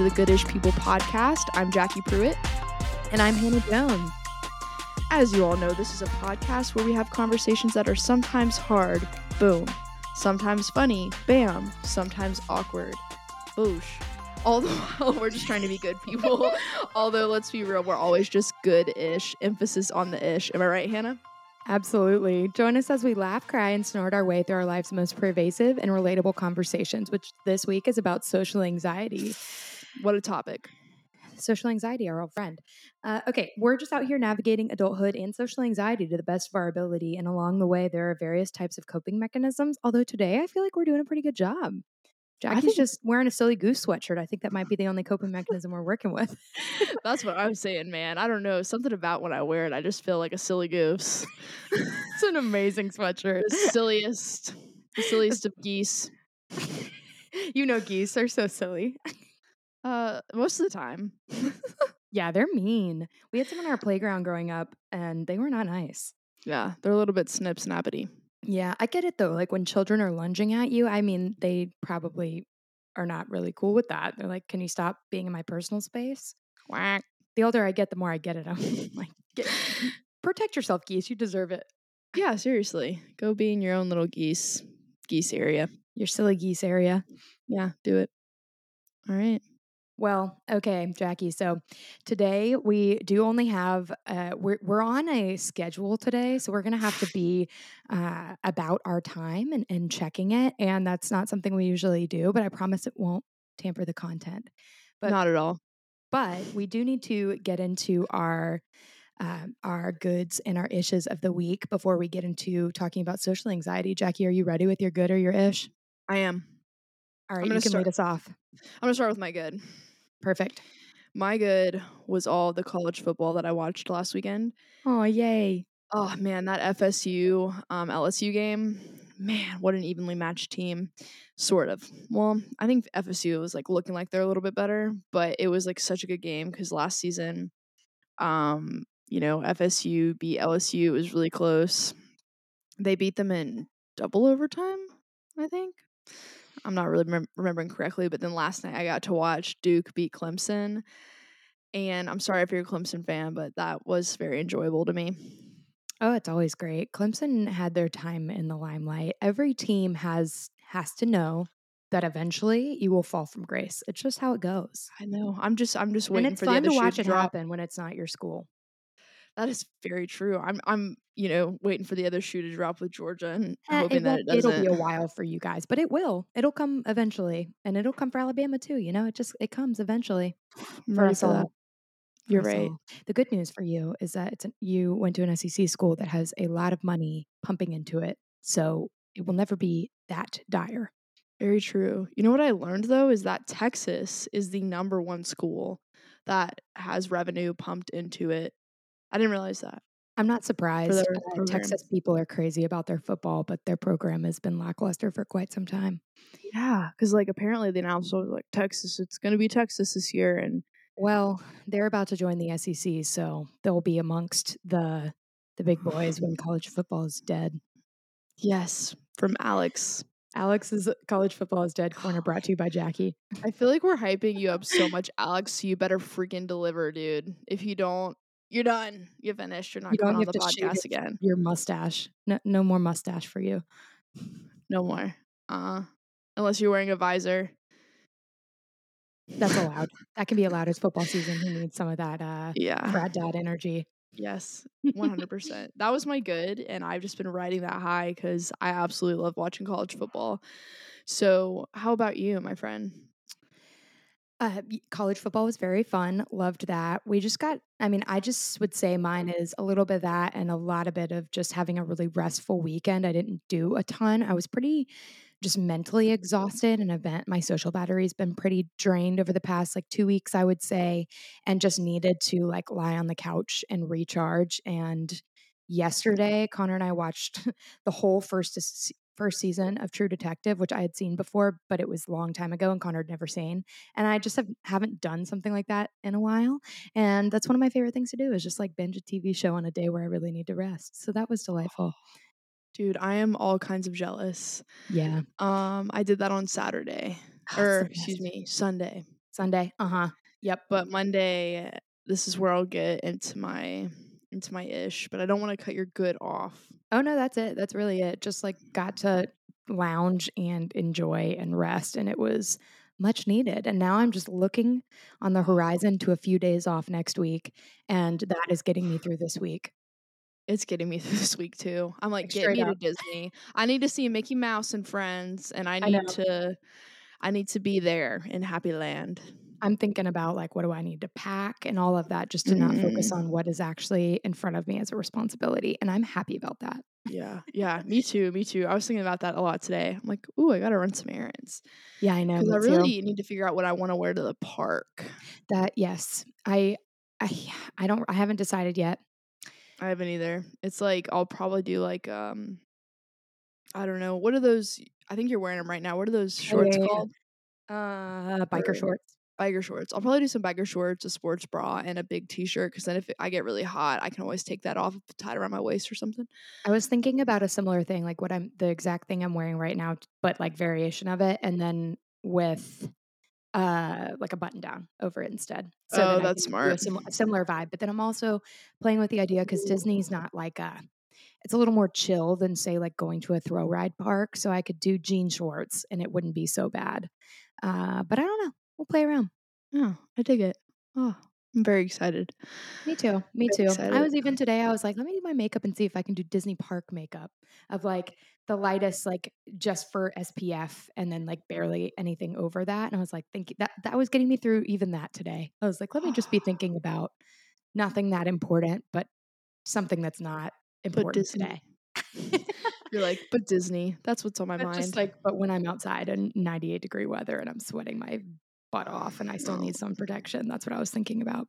to the Goodish People podcast. I'm Jackie Pruitt. And I'm Hannah Jones. As you all know, this is a podcast where we have conversations that are sometimes hard, boom, sometimes funny, bam, sometimes awkward, boosh. All the while, we're just trying to be good people. Although, let's be real, we're always just good ish. Emphasis on the ish. Am I right, Hannah? Absolutely. Join us as we laugh, cry, and snort our way through our life's most pervasive and relatable conversations, which this week is about social anxiety. What a topic. Social anxiety, our old friend. Uh, okay, we're just out here navigating adulthood and social anxiety to the best of our ability. And along the way, there are various types of coping mechanisms. Although today, I feel like we're doing a pretty good job. Jackie's think- just wearing a silly goose sweatshirt. I think that might be the only coping mechanism we're working with. That's what I'm saying, man. I don't know. Something about when I wear it, I just feel like a silly goose. it's an amazing sweatshirt. the silliest, the silliest of geese. you know, geese are so silly. Uh, most of the time. Yeah, they're mean. We had some on our playground growing up, and they were not nice. Yeah, they're a little bit snip snappity. Yeah, I get it though. Like when children are lunging at you, I mean, they probably are not really cool with that. They're like, "Can you stop being in my personal space?" Quack. The older I get, the more I get it. I'm like, get, protect yourself, geese. You deserve it. Yeah, seriously. Go be in your own little geese geese area. Your silly geese area. Yeah, do it. All right. Well, okay, Jackie. So today we do only have uh, we're we're on a schedule today, so we're gonna have to be uh, about our time and, and checking it, and that's not something we usually do. But I promise it won't tamper the content. But Not at all. but we do need to get into our um, our goods and our issues of the week before we get into talking about social anxiety. Jackie, are you ready with your good or your ish? I am. All right, gonna you can start- lead us off. I'm gonna start with my good. Perfect. My good was all the college football that I watched last weekend. Oh, yay! Oh man, that FSU um, LSU game, man, what an evenly matched team. Sort of. Well, I think FSU was like looking like they're a little bit better, but it was like such a good game because last season, um, you know, FSU beat LSU. It was really close. They beat them in double overtime, I think. I'm not really remem- remembering correctly, but then last night I got to watch Duke beat Clemson. And I'm sorry if you're a Clemson fan, but that was very enjoyable to me. Oh, it's always great. Clemson had their time in the limelight. Every team has has to know that eventually you will fall from grace. It's just how it goes. I know. I'm just I'm just And waiting it's for the fun other to watch it drop. happen when it's not your school. That is very true. I'm I'm you know waiting for the other shoe to drop with Georgia and Eh, hoping that it doesn't. It'll be a while for you guys, but it will. It'll come eventually, and it'll come for Alabama too. You know, it just it comes eventually for us all. You're right. all. The good news for you is that it's an, you went to an SEC school that has a lot of money pumping into it, so it will never be that dire. Very true. You know what I learned though is that Texas is the number one school that has revenue pumped into it. I didn't realize that. I'm not surprised. their Uh. Texas people are crazy about their football, but their program has been lackluster for quite some time. Yeah, because like apparently the announcement was like Texas, it's gonna be Texas this year, and Well, they're about to join the SEC, so they'll be amongst the the big boys when college football is dead. yes, from Alex. Alex's college football is dead corner brought to you by Jackie. I feel like we're hyping you up so much, Alex. So you better freaking deliver, dude. If you don't, you're done. You're finished. You're not You don't on the to podcast again. Your mustache. No, no more mustache for you. No more. Uh, unless you're wearing a visor. That's allowed. that can be allowed. It's football season. He needs some of that uh Yeah. Brad Dad energy. Yes. 100%. that was my good. And I've just been riding that high because I absolutely love watching college football. So, how about you, my friend? Uh, college football was very fun. Loved that. We just got, I mean, I just would say mine is a little bit of that and a lot of bit of just having a really restful weekend. I didn't do a ton. I was pretty just mentally exhausted and event my social battery's been pretty drained over the past like 2 weeks I would say and just needed to like lie on the couch and recharge and yesterday Connor and I watched the whole first first season of True Detective which I had seen before but it was a long time ago and Connor had never seen and I just have, haven't done something like that in a while and that's one of my favorite things to do is just like binge a TV show on a day where I really need to rest so that was delightful Dude, I am all kinds of jealous. yeah Um, I did that on Saturday. Oh, or excuse me, Sunday. Sunday. Uh huh. Yep. But Monday, this is where I'll get into my into my ish. But I don't want to cut your good off. Oh no, that's it. That's really it. Just like got to lounge and enjoy and rest, and it was much needed. And now I'm just looking on the horizon to a few days off next week, and that is getting me through this week. It's getting me through this week too. I'm like, Like, get me to. Disney. I need to see Mickey Mouse and Friends, and I I need to, I need to be there in Happy Land. I'm thinking about like what do I need to pack and all of that just to not focus Mhm. on what is actually in front of me as a responsibility. And I'm happy about that. Yeah, yeah, me too, me too. I was thinking about that a lot today. I'm like, ooh, I gotta run some errands Yeah, I know. I too. really need to figure out what I want to wear to the park. That yes. I I I don't I haven't decided yet. I haven't either. It's like I'll probably do like um, I don't know. What are those? I think you're wearing them right now. What are those Oh, shorts yeah, yeah, called? Uh biker Or- shorts. Biker shorts. I'll probably do some biker shorts, a sports bra, and a big t-shirt. Because then if I get really hot, I can always take that off, tie it around my waist or something. I was thinking about a similar thing, like what I'm the exact thing I'm wearing right now, but like variation of it, and then with uh like a button down over it instead. So Oh, that's smart. A, sim- a similar vibe. But then I'm also playing with the idea because Disney's not like a it's a little more chill than say like going to a throw ride park. So I could do jean shorts and it wouldn't be so bad. Uh, but I don't know. We'll play around. Oh, I dig it. Oh, I'm very excited. Me too. Me Very too. I was even today, I was like, let me do my makeup and see if I can do Disney park makeup of like the lightest, like just for SPF and then like barely anything over that. And I was like, thinking that that was getting me through even that today. I was like, let me just be thinking about nothing that important, but something that's not important today. You're like, but Disney. That's what's on my But mind. just like, but when I'm outside in 98 degree weather and I'm sweating my butt off and I still need some protection, that's what I was thinking about.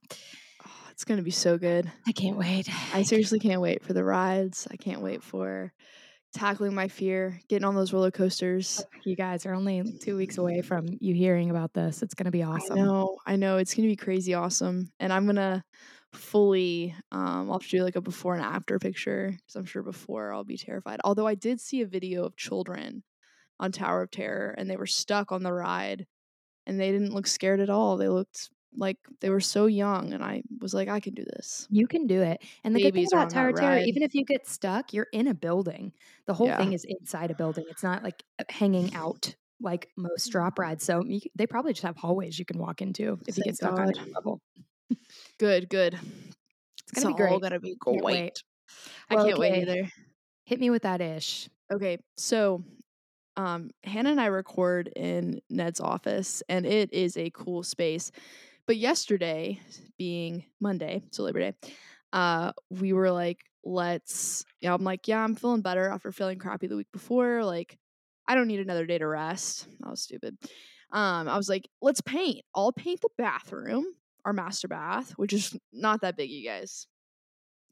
Oh, it's gonna be so good. I can't wait. I seriously can't wait for the rides. I can't wait for tackling my fear, getting on those roller coasters. You guys are only two weeks away from you hearing about this. It's going to be awesome. I know, I know. It's gonna be crazy awesome, and I'm gonna fully. Um, I'll have to do like a before and after picture because I'm sure before I'll be terrified. Although I did see a video of children on Tower of Terror, and they were stuck on the ride, and they didn't look scared at all. They looked like they were so young, and I was like, I can do this. You can do it. And the good thing are about on Tower Terror, even if you get stuck, you're in a building. The whole Yeah. thing is inside a building. It's not like hanging out like most mm-hmm. drop rides. So you, they probably just have hallways you can walk into if you get stuck on God. any level. Good, good. It's gonna be all great. gonna be great. Can't wait. I can't wait either. Hit me with that ish. Okay, so um Hannah and I record in Ned's office and it is a cool space. But yesterday, being Monday, so Labor Day, uh, we were like, let's yeah, I'm like, yeah, I'm feeling better after feeling crappy the week before. Like, I don't need another day to rest. That was stupid. Um, I was like, let's paint. I'll paint the bathroom, our master bath, which is not that big, you guys.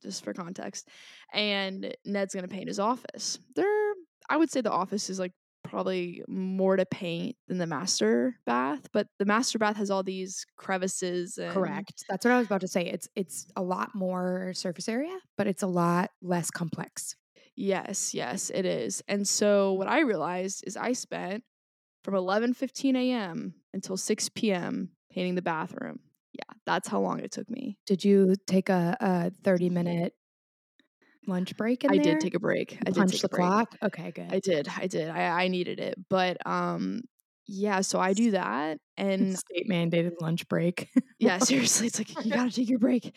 Just for context. And Ned's gonna paint his office. There I would say the office is like probably more to paint than the master bath, but the master bath has all these crevices and Correct. That's what I was about to say. It's it's a lot more surface area, but it's a lot less complex. Yes, yes, it is. And so what I realized is I spent from 11:15 a.m. until 6 p.m. painting the bathroom. Yeah, that's how long it took me. Did you take a, a 30 minute lunch break in I there? did take a break. I did punch take the clock. Okay, good. I did. I did. I I needed it. But um yeah, so I do that and State mandated lunch break. yeah, seriously, it's like you got to take your break.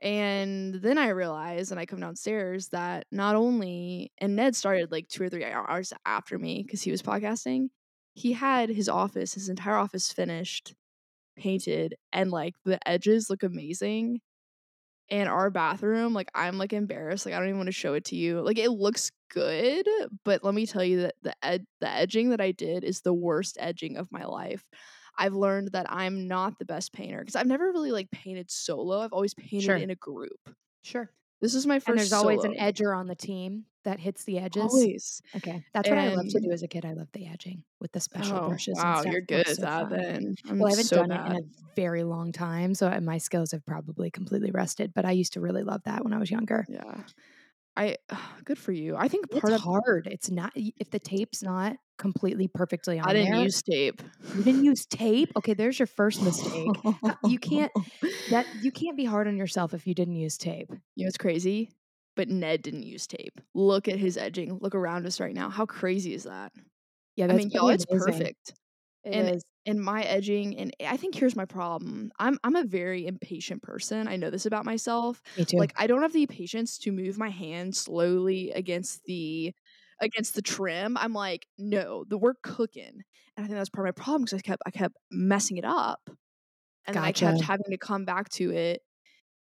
And then I realized, and I come downstairs that not only, and Ned started like two or three hours after me because he was podcasting. He had his office, his entire office finished, painted, and like the edges look amazing. And our bathroom, like I'm like embarrassed, like I don't even want to show it to you. Like it looks good, but let me tell you that the ed- the edging that I did is the worst edging of my life. I've learned that I'm not the best painter because I've never really like painted solo. I've always painted Sure. in a group. sure. This is my first. And there's always an edger on the team that hits the edges. Always. Okay. That's what I love to do as a kid. I love the edging with the special Oh, brushes. wow, and stuff. you're good at so that then. I'm Well, I haven't so done bad. it in a very long time, so uh, my skills have probably completely rested. But I used to really love that when I was younger. Yeah. I good for you. I think It's part of hard. It's not if the tape's not completely perfectly on. I didn't there use tape. You didn't use tape? Okay, there's your first mistake. Uh, you can't that you can't be hard on yourself if you didn't use tape. You know it's crazy? But Ned didn't use tape. Look at his edging. Look around us right now. How crazy is that? Yeah, I mean, y'all, it's amazing. perfect. It And is. and my edging and I think here's my problem. I'm I'm a very impatient person. I know this about myself. Me too. Like, I don't have the patience to move my hand slowly against the against the trim. I'm like, "No, the we're cooking." And I think that's part of my problem because I kept I kept messing it up. And then I kept having to come back to it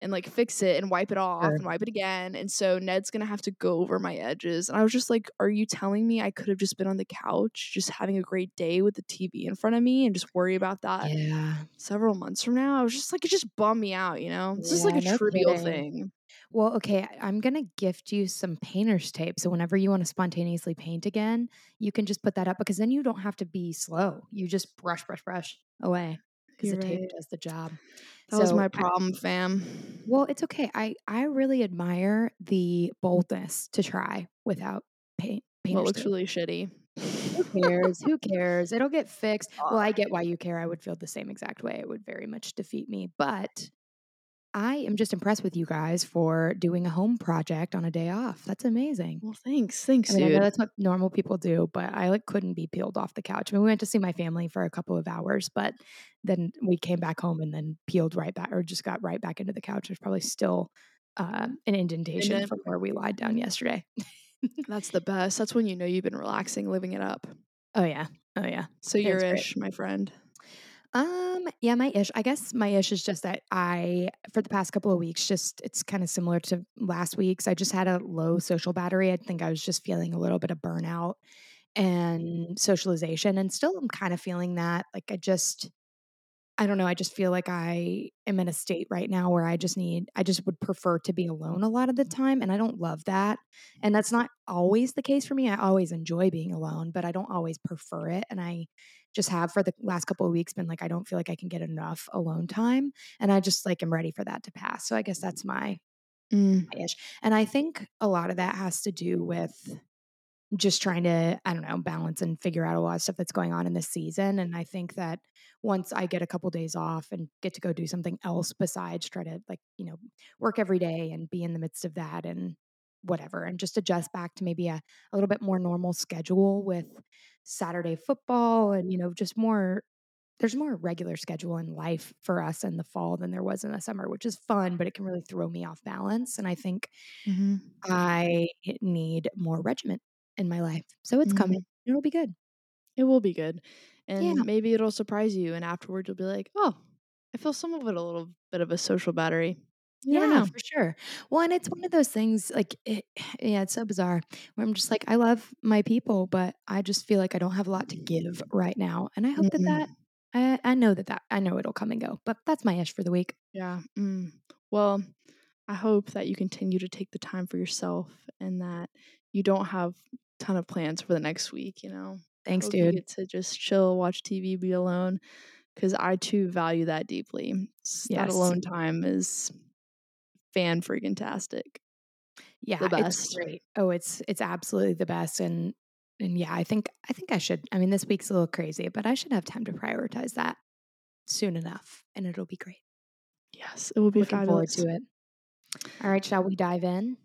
and, like, fix it and wipe it off Sure. and wipe it again. And so Ned's gonna have to go over my edges. And I was just like, "Are you telling me I could have just been on the couch just having a great day with the TV in front of me and just worry about that Yeah. several months from now?" I was just like, it just bummed me out, you know? It's just like a no trivial kidding. thing. Well, okay, I'm gonna gift you some painter's tape, so whenever you wanna spontaneously paint again, you can just put that up because then you don't have to be slow. You just brush, brush, brush away because the You're tape does the job. That was So, my I problem, fam. Well, it's okay. I I really admire the boldness to try without paint What looks tape. really shitty. Who cares? Who cares? It'll get fixed. Well, I get why you care. I would feel the same exact way. It would very much defeat me. But I am just impressed with you guys for doing a home project on a day off. That's amazing. Well, thanks. Thanks, I mean, I know dude. that's what normal people do, but I, like, couldn't be peeled off the couch. I mean, we went to see my family for a couple of hours, but then we came back home and then peeled right back or just got right back into the couch. There's probably still, uh, an indentation Indent. from where we lied down yesterday. That's the best. That's when you know you've been relaxing, living it up. Oh, yeah. Oh, yeah. So you're ish, my friend. Um, yeah, my ish. I guess my ish is just that I, for the past couple of weeks, just it's kind of similar to last week's. I just had a low social battery. I think I was just feeling a little bit of burnout and socialization, and still I'm kind of feeling that. Like, I just, I don't know. I just feel like I am in a state right now where I just need, I just would prefer to be alone a lot of the time. And I don't love that. And that's not always the case for me. I always enjoy being alone, but I don't always prefer it. And I just have for the last couple of weeks been like, I don't feel like I can get enough alone time. And I just like am ready for that to pass. So I guess that's my Mm. ish. And I think a lot of that has to do with just trying to, I don't know, balance and figure out a lot of stuff that's going on in this season. And I think that once I get a couple days off and get to go do something else besides try to like, you know, work every day and be in the midst of that and whatever, and just adjust back to maybe a, a little bit more normal schedule with Saturday football and, you know, just more there's more regular schedule in life for us in the fall than there was in the summer, which is fun, but it can really throw me off balance. And I think Mhm. I need more regiment in my life. So it's coming. Mhm. It'll be good. It will be good. And Yeah. maybe it'll surprise you. And afterwards, you'll be like, oh, I feel some of it a little bit of a social battery. You Yeah, know. for sure. Well, and it's one of those things like it, yeah, it's so bizarre where I'm just like, I love my people, but I just feel like I don't have a lot to give right now. And I hope that that Mm. I, I know that that I know it'll come and go. But that's my ish for the week. Yeah. Mm. Well, I hope that you continue to take the time for yourself and that you don't have a ton of plans for the next week, you know. Thanks, dude. to just chill, watch TV, be alone cuz I too value that deeply. S- That alone time is fan freaking tastic. Yeah, The it's best. great. Oh, it's it's absolutely the best. And and yeah, I think I think I should. I mean, this week's a little crazy, but I should have time to prioritize that soon enough, and it'll be great. Yes, it will be Looking fabulous. forward to it. All right, shall we dive in?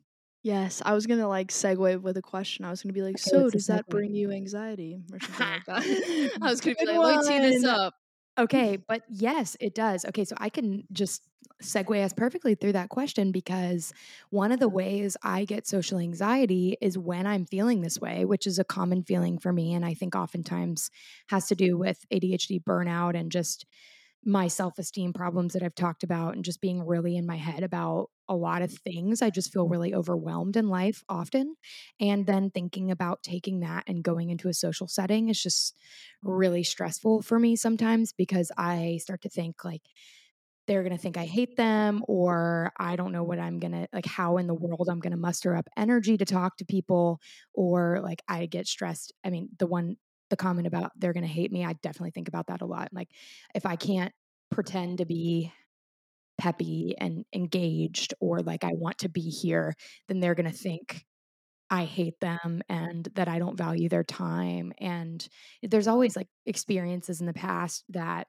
Yes, I was gonna like segue with a question. I was gonna be like, Okay, so does that bring you anxiety or something like that? I was gonna be Good like, let me tee this up. Okay, but yes, it does. Okay, so I can just segue us perfectly through that question because one of the mm-hmm. ways I get social anxiety is when I'm feeling this way, which is a common feeling for me. And I think oftentimes has to do with ADHD burnout and just my self esteem problems that I've talked about and just being really in my head about a lot of things. I just feel really overwhelmed in life often. And then thinking about taking that and going into a social setting is just really stressful for me sometimes because I start to think like, they're going to think I hate them, or I don't know what I'm going to, like, how in the world I'm going to muster up energy to talk to people, or like I get stressed. I mean, the one, the comment about they're going to hate me, I definitely think about that a lot. Like, if I can't pretend to be peppy and engaged or like I want to be here, then they're going to think I hate them and that I don't value their time. And there's always like experiences in the past that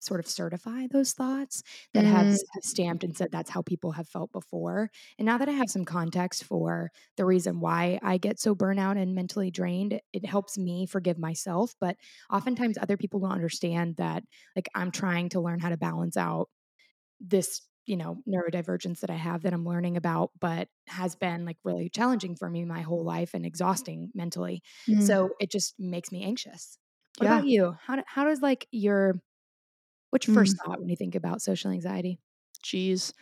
sort of certify those thoughts that have, Mm. have stamped and said that's how people have felt before. And now that I have some context for the reason why I get so burnout and mentally drained, it, helps me forgive myself. But oftentimes other people don't understand that like I'm trying to learn how to balance out this you know neurodivergence that i have that i'm learning about but has been like really challenging for me my whole life and exhausting mentally Mm. so it just makes me anxious what Yeah. about you how, how does like your what's your first Mm. thought when you think about social anxiety Jeez.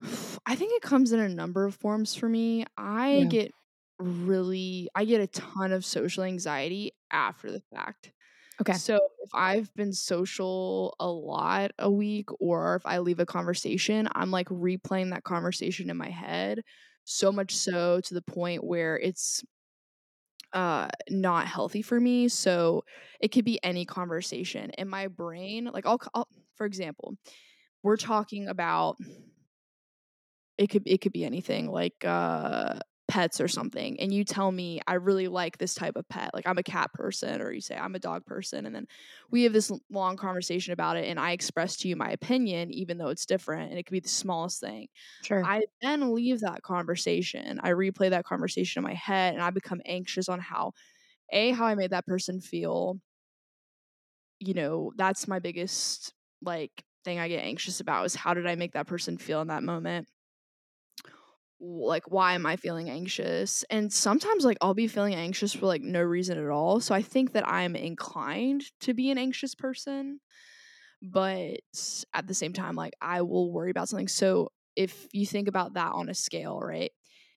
I think it comes in a number of forms for me. I Yeah. get really I get a ton of social anxiety after the fact. okay So if I've been social a lot a week or if I leave a conversation, I'm like replaying that conversation in my head so much so to the point where it's uh not healthy for me. So it could be any conversation in my brain. Like I'll, I'll for example, we're talking about it could it could be anything like uh pets or something and you tell me I really like this type of pet like I'm a cat person or you say I'm a dog person and then we have this long conversation about it and I express to you my opinion even though it's different and it could be the smallest thing. Sure. I then leave that conversation I replay that conversation in my head and I become anxious on how a how I made that person feel. You know that's my biggest like thing I get anxious about is how did I make that person feel in that moment like why am i feeling anxious? And sometimes like i'll be feeling anxious for like no reason at all so i think that i'm inclined to be an anxious person but at the same time like i will worry about something. So if you think about that on a scale right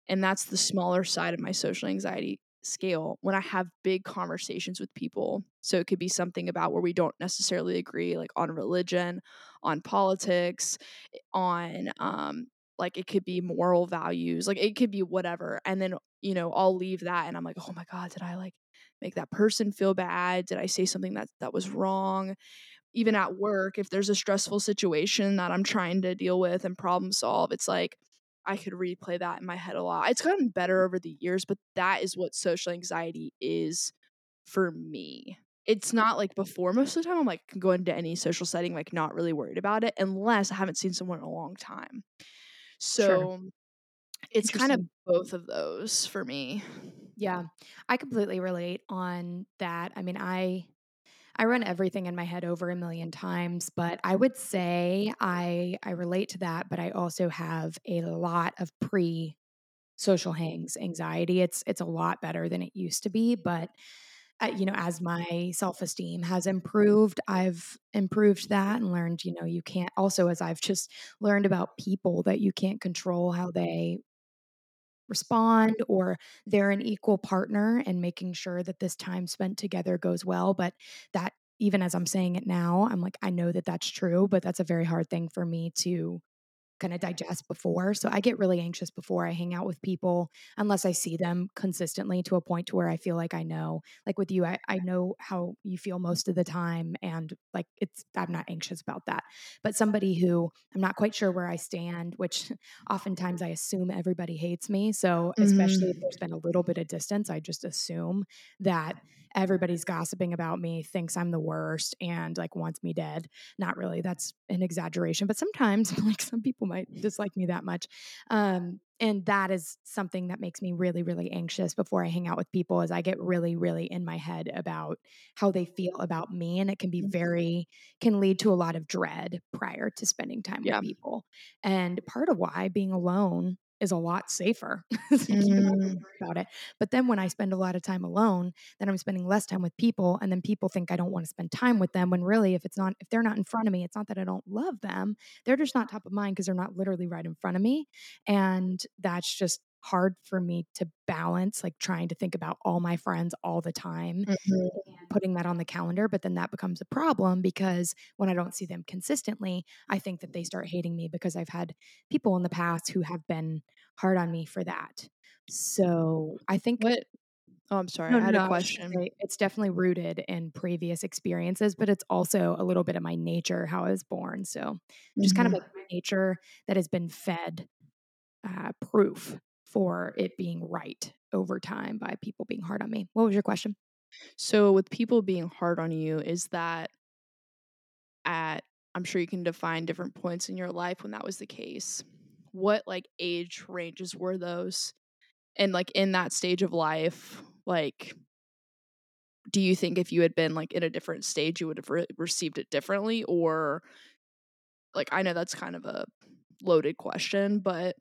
and that's the smaller side of my social anxiety scale when i have big conversations with people so it could be something about where we don't necessarily agree like on religion on politics on um like it could be moral values like it could be whatever and then you know i'll leave that and i'm like oh my god did i like make that person feel bad? Did i say something that that was wrong? Even at work if there's a stressful situation that i'm trying to deal with and problem solve it's like i could replay that in my head a lot. It's gotten better over the years but that is what social anxiety is for me. It's not like before most of the time i'm like going to any social setting like not really worried about it unless i haven't seen someone in a long time sure so it's kind of both of those for me. Yeah, I completely relate on that. I mean, I I run everything in my head over a million times, but I would say I I relate to that, but I also have a lot of pre social hangs anxiety. It's it's a lot better than it used to be, but uh, you know, as my self-esteem has improved, I've improved that and learned, you know, you can't also as I've just learned about people that you can't control how they respond or they're an equal partner and making sure that this time spent together goes well but that even as i'm saying it now i'm like i know that that's true but that's a very hard thing for me to kind of digest before so i get really anxious before i hang out with people unless i see them consistently to a point to where i feel like i know like with you i, I know how you feel most of the time and like it's i'm not anxious about that but somebody who i'm not quite sure where i stand which oftentimes I assume everybody hates me. So, especially if Mhm. there's been a little bit of distance, I just assume that everybody's gossiping about me, thinks I'm the worst, and like wants me dead. Not really. That's an exaggeration, but sometimes like some people might dislike me that much. Um, and that is something that makes me really, really anxious before I hang out with people as I get really, really in my head about how they feel about me. And it can be very, can lead to a lot of dread prior to spending time Yeah. with people. And part of why being alone is a lot safer. It's like you don't have to Mm. about it. But then when I spend a lot of time alone, then I'm spending less time with people. And then people think I don't want to spend time with them when really if it's not if they're not in front of me, it's not that I don't love them. They're just not top of mind because they're not literally right in front of me. And that's just hard for me to balance, like trying to think about all my friends all the time Mhm. and putting that on the calendar. But then that becomes a problem because when I don't see them consistently, I think that they start hating me because I've had people in the past who have been hard on me for that. So I think What Oh, I'm sorry. No, I had a no, I question. it's definitely rooted in previous experiences, but it's also a little bit of my nature, how I was born, so, just kind of Mhm. like my nature that has been fed, uh, proof for it being right over time by people being hard on me. What was your question? So, with people being hard on you, is that at I'm sure you can define different points in your life when that was the case. What, like, age ranges were those? And, like, in that stage of life, like do you think if you had been, like, in a different stage, you would have re received it differently? Or like, I know that's kind of a loaded question, but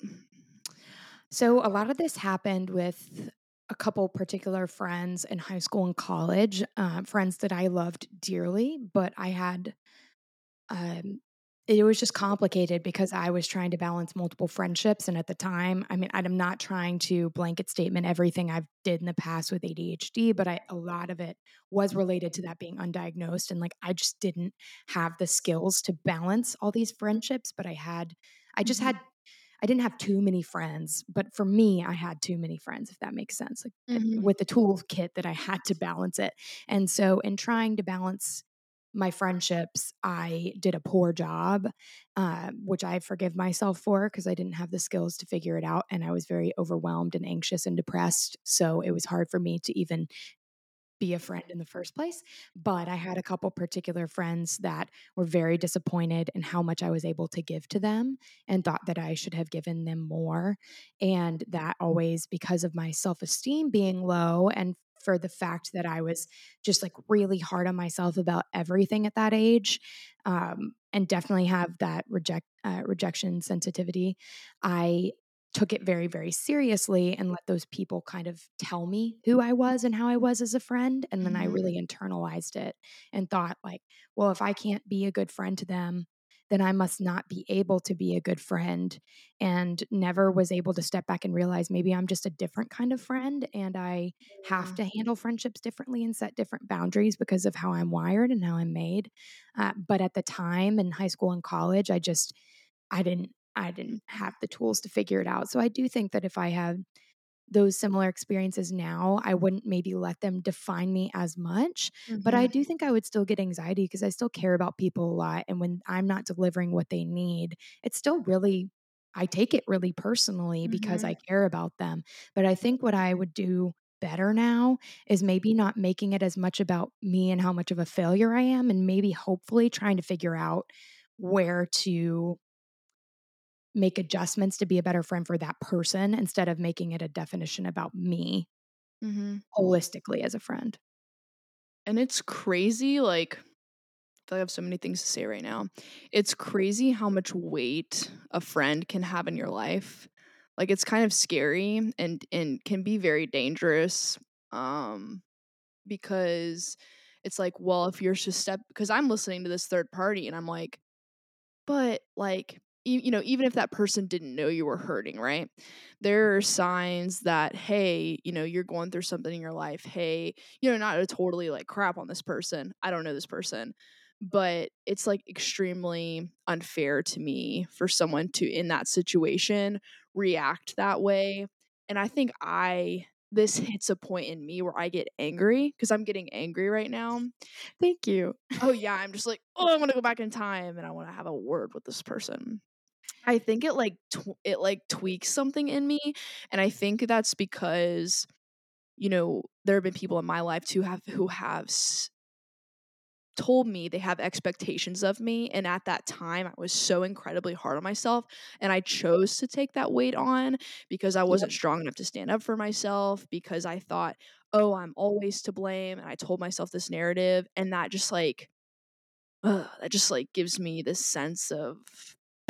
So, a lot of this happened with a couple particular friends in high school and college, uh, friends that I loved dearly, but I had um, it was just complicated because I was trying to balance multiple friendships, and at the time I mean, I'm not trying to blanket statement everything I've did in the past with ADHD, but I a lot of it was related to that being undiagnosed, and, like, I just didn't have the skills to balance all these friendships, but I had I just Mhm. had I didn't have too many friends, but for me, I had too many friends, if that makes sense, like, eh, Mhm. with the toolkit that I had to balance it, and so in trying to balance my friendships, I did a poor job, uh, which I forgive myself for because I didn't have the skills to figure it out, and I was very overwhelmed and anxious and depressed, so it was hard for me to even be a friend in the first place, but I had a couple particular friends that were very disappointed in how much I was able to give to them and thought that I should have given them more, and that always because of my self-esteem being low and for the fact that I was just, like, really hard on myself about everything at that age, um, and definitely have that reject uh, rejection sensitivity, I took it very, very seriously and let those people kind of tell me who I was and how I was as a friend, and then I Mhm. really internalized it and thought, like, "Well, if I can't be a good friend to them, then I must not be able to be a good friend," and never was able to step back and realize maybe I'm just a different kind of friend, and I have to handle friendships differently and set different boundaries because of how I'm wired and how I'm made, uh, but at the time in high school and college, I just I didn't I didn't have the tools to figure it out, so I do think that if I had those similar experiences now, I wouldn't maybe let them define me as much, but I Mhm. do think I would still get anxiety because I still care about people a lot, and when I'm not delivering what they need, it's still really I take it really personally because I care about them, but I think what I would do better now is maybe not making it as much about me and how much of a failure I am, and maybe hopefully trying to figure out where to make adjustments to be a better friend for that person instead of making it a definition about me Mhm. holistically as a friend. And it's crazy, like I have so many things to say right now. It's crazy how much weight a friend can have in your life. Like, it's kind of scary and and can be very dangerous, um, because it's like, well, if you're just step because I'm listening to this third party and I'm like, but, like, you you know, even if that person didn't know you were hurting, right? There are signs that, "Hey, you know, you're going through something in your life. Hey" you know, not to totally, like, crap on this person. I don't know this person. But it's, like, extremely unfair to me for someone to, in that situation, react that way, and I think I this hits a point in me where I get angry because I'm getting angry right now. Thank you. Oh, yeah, I'm just like, "Oh, I wanna go back in time, and I wanna have a word with this person." I think it, like, tw it, like, tweaks something in me, and I think that's because, you know, there have been people in my life too have who have s told me they have expectations of me, and at that time, I was so incredibly hard on myself, and I mm-hmm. chose to take that weight on because I wasn't strong enough to stand up for myself, because I thought, "Oh, I'm always to blame," and I told myself this narrative, and that just, like ugh, that just, like, gives me this sense of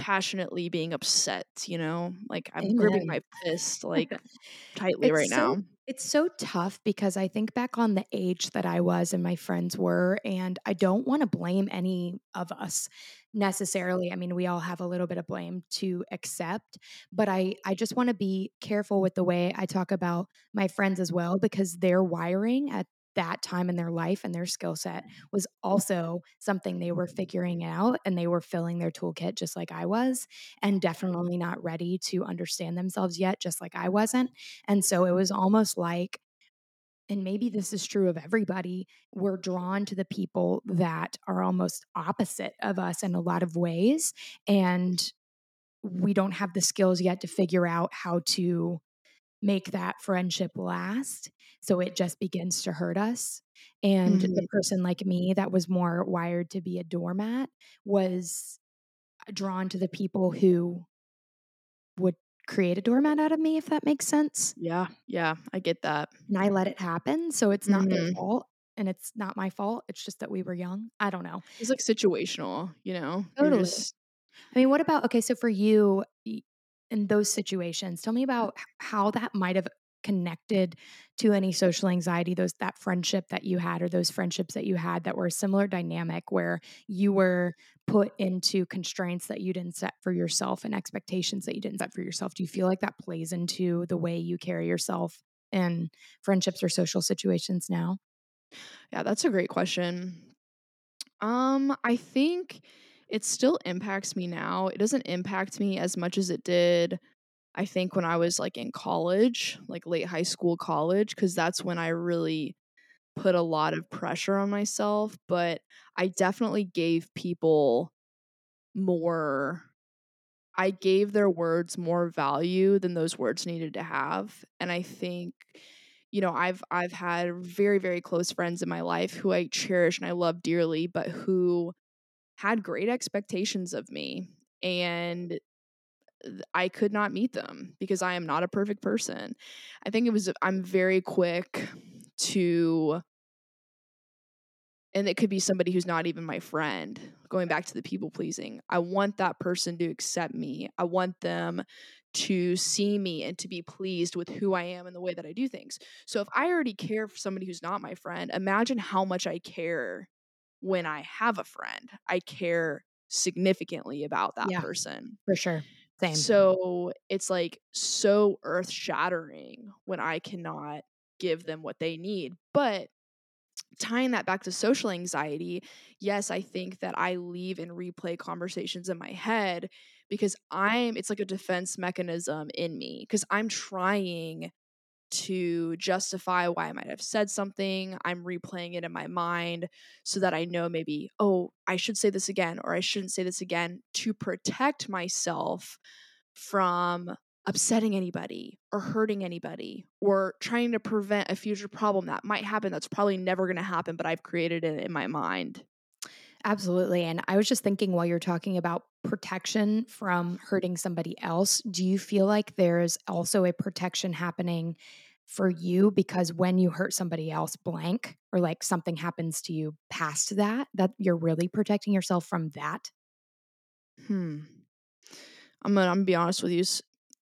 passionately being upset, you know? Like, I'm gripping my fist, like, tightly right so now. it's so tough because I think back on the age that I was and my friends were, and I don't wanna blame any of us necessarily. I mean, we all have a little bit of blame to accept, but I I just wanna be careful with the way I talk about my friends as well because their wiring at that time in their life and their skill set mm-hmm. was also something they were figuring out, and they were filling their toolkit just like I was, and mm-hmm. definitely not ready to understand themselves yet, just like I wasn't, and so it was almost like and maybe this is true of everybody, we're drawn to the people that are almost opposite of us in a lot of ways. And we don't have the skills yet to figure out how to make that friendship last. So it just begins to hurt us. And Mhm. the person like me that was more wired to be a doormat was drawn to the people who would create a doormat out of me, if that makes sense. Yeah, yeah, I get that. And I let it happen, so it's not their Mhm. fault, and it's not my fault, it's just that we were young. I don't know. It's, like, situational, you know? Totally. just I mean, what about okay, so for you, in those situations, tell me about how that might have connected to any social anxiety, those that friendship that you had or those friendships that you had that were a similar dynamic where you were put into constraints that you didn't set for yourself and expectations that you didn't set for yourself. Do you feel like that plays into the way you carry yourself in friendships or social situations now? Yeah, that's a great question. Um, I think it still impacts me now. It doesn't impact me as much as it did, I think, when I was, like, in college, like, late high school, college, because that's when I really put a lot of pressure on myself, but I definitely gave people more I gave their words more value than those words needed to have, and I think, you know, I've I've had very, very close friends in my life who I cherish and I love dearly, but who had great expectations of me, and I could not meet them because I am not a perfect person. I think it was I'm very quick to and it could be somebody who's not even my friend, going back to the people pleasing. I want that person to accept me. I want them to see me and to be pleased with who I am and the way that I do things. So if I already care for somebody who's not my friend, imagine how much I care when I have a friend. I care significantly about that Yeah. person. For sure. Same. So, it's, like, so earth-shattering when I cannot give them what they need, but tying that back to social anxiety, yes, I think that I leave and replay conversations in my head because I'm it's like a defense mechanism in me because I'm trying to justify why I might have said something. I'm replaying it in my mind so that I know maybe, "Oh, I should say this again," or "I shouldn't say this again," to protect myself from upsetting anybody or hurting anybody or trying to prevent a future problem that might happen that's probably never gonna happen, but I've created it in my mind. Absolutely, and I was just thinking while you're talking about protection from hurting somebody else, do you feel like there's also a protection happening for you because when you hurt somebody else blank or, like, something happens to you past that, that you're really protecting yourself from that? Hmm. I'm gonna Imma be honest with you,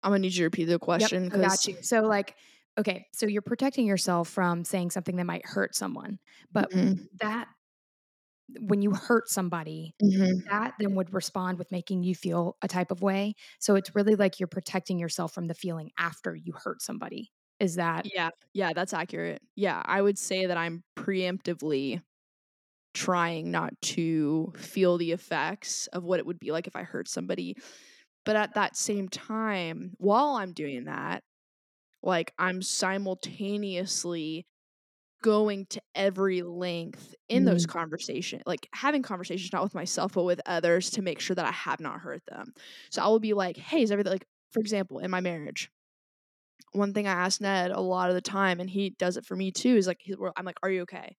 i'm gonna need you to repeat the Yep, question I got you. So, like okay, so you're protecting yourself from saying something that might hurt someone, but Mhm. that when you hurt somebody, Mhm. that then would respond with making you feel a type of way, so it's really like you're protecting yourself from the feeling after you hurt somebody. Is that Yeah, yeah, that's accurate. Yeah, I would say that I'm preemptively trying not to feel the effects of what it would be like if I hurt somebody, but at that same time, while I'm doing that, like, I'm simultaneously going to every length in those Mm. conversation like, having conversations not with myself, but with others to make sure that I have not hurt them. So I will be like, "Hey, is everything" like, for example, in my marriage, one thing I ask Ned a lot of the time, and he does it for me too, is like, I'm like, "Are you okay?"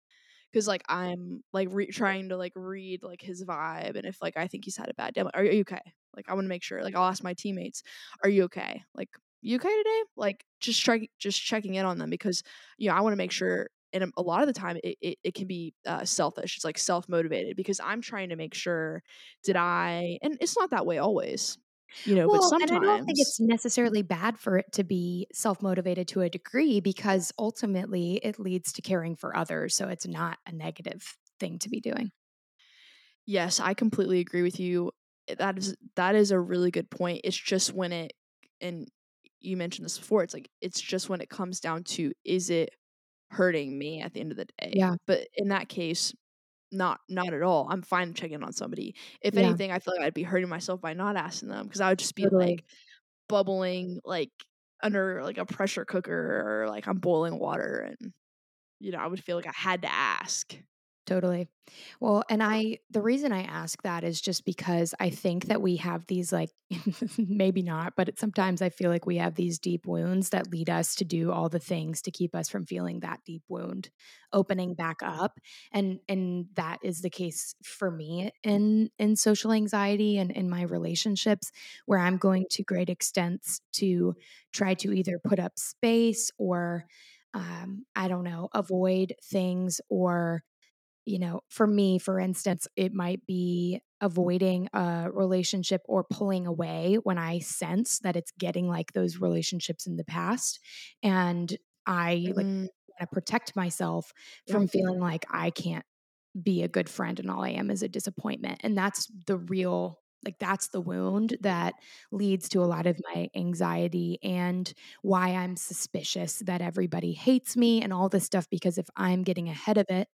Because like, I'm, like, re trying to, like, read, like, his vibe, and if, like, I think he's had a bad day, like, "Are you okay?" Like, I wanna make sure, like, I'll ask my teammates, "Are you okay?" Like, "You okay today?" Like, just try just checking in on them because, you know, I wanna make sure and, a lot of the time, it it it can be, uh, selfish, it's, like, self-motivated because I'm trying to make sure, did I and it's not that way always, you know, but Well, and I don't think it's necessarily bad for it to be self-motivated to a degree because ultimately it leads to caring for others, so it's not a negative thing to be doing. Yes, I completely agree with you. Eh, that is that is a really good point. It's just when it and you mentioned this before, it's like, it's just when it comes down to, is it hurting me at the end of the day? Yeah. But in that case, not not at all. I'm fine checking on somebody. If Yeah. anything, I feel like I'd be hurting myself by not asking them because I would just be, Totally. like, bubbling, like, under, like, a pressure cooker or, like, I'm boiling water and you know, I would feel like I had to ask. Totally. Well, and I the reason I ask that is just because I think that we have these like maybe not, but sometimes I feel like we have these deep wounds that lead us to do all the things to keep us from feeling that deep wound opening back up. And and that is the case for me in in social anxiety and in my relationships where I'm going to great extents to try to either put up space or um, I don't know, avoid things or you know, for me, for instance, it might be avoiding a relationship or pulling away when I sense that it's getting like those relationships in the past. And I like Mm, want to protect myself from feeling like I can't be a good friend and all I am is a disappointment. And that's the real like that's the wound that leads to a lot of my anxiety and why I'm suspicious that everybody hates me and all this stuff because if I'm getting ahead of it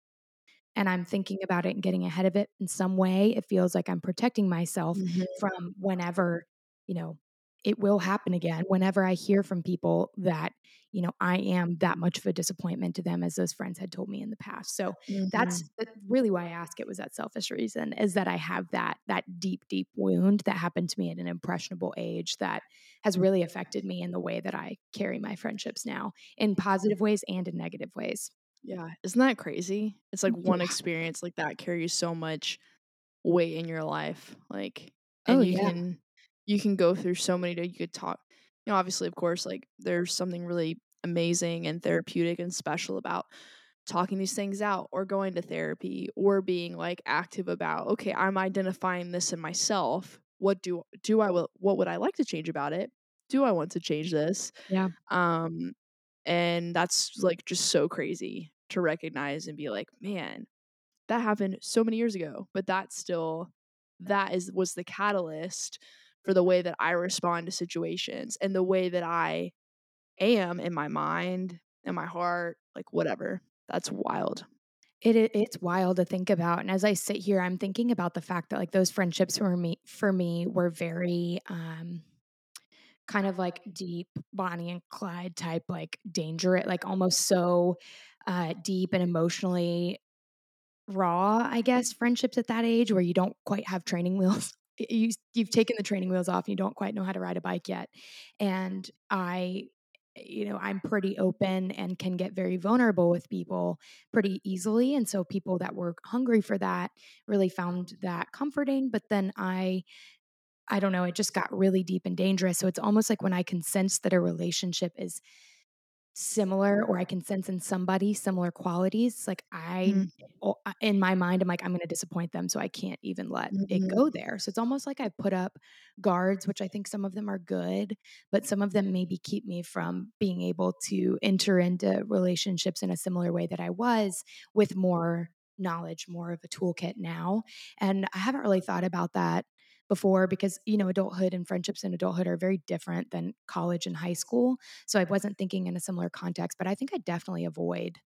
and I'm thinking about it and getting ahead of it in some way, it feels like I'm protecting myself Mhm, from whenever, you know, it will happen again. Whenever I hear from people that, you know, I am that much of a disappointment to them as those friends had told me in the past. So that's mhm, that's really why I ask it was that selfish reason is that I have that that deep, deep wound that happened to me at an impressionable age that has really affected me in the way that I carry my friendships now in positive ways and in negative ways. Yeah, isn't that crazy? It's like one experience like that carries so much weight in your life, like Oh and you yeah. can you can go through so many you could talk you know, obviously, of course, like, there's something really amazing and therapeutic and special about talking these things out or going to therapy or being, like, active about, "Okay, I'm identifying this in myself. What do do I will what would I like to change about it? Do I want to change this?" Yeah. Um, and that's, like, just so crazy to recognize and be like, "Man, that happened so many years ago, but that still that is was the catalyst for the way that I respond to situations and the way that I am in my mind, in my heart, like whatever. That's wild. It it's wild to think about, and as I sit here, I'm thinking about the fact that, like, those friendships for me for me were very, um, kind of like deep Bonnie and Clyde type, like, dangerous, like, almost so, uh, deep and emotionally raw, I guess, friendships at that age where you don't quite have training wheels. You you've taken the training wheels off, and you don't quite know how to ride a bike yet, and I you know, I'm pretty open and can get very vulnerable with people pretty easily, and so people that were hungry for that really found that comforting, but then I I don't know, it just got really deep and dangerous, so it's almost like when I can sense that a relationship is similar or I can sense in somebody similar qualities, like I Mhm, uh, in my mind, I'm like, "I'm gonna disappoint them, so I can't even let it mhm, go there." So it's almost like I put up guards, which I think some of them are good, but some of them maybe keep me from being able to enter into relationships in a similar way that I was with more knowledge, more of a toolkit now, and I haven't really thought about that before because, you know, adulthood and friendships in adulthood are very different than college and high school. So I wasn't thinking in a similar context, but I think I definitely avoid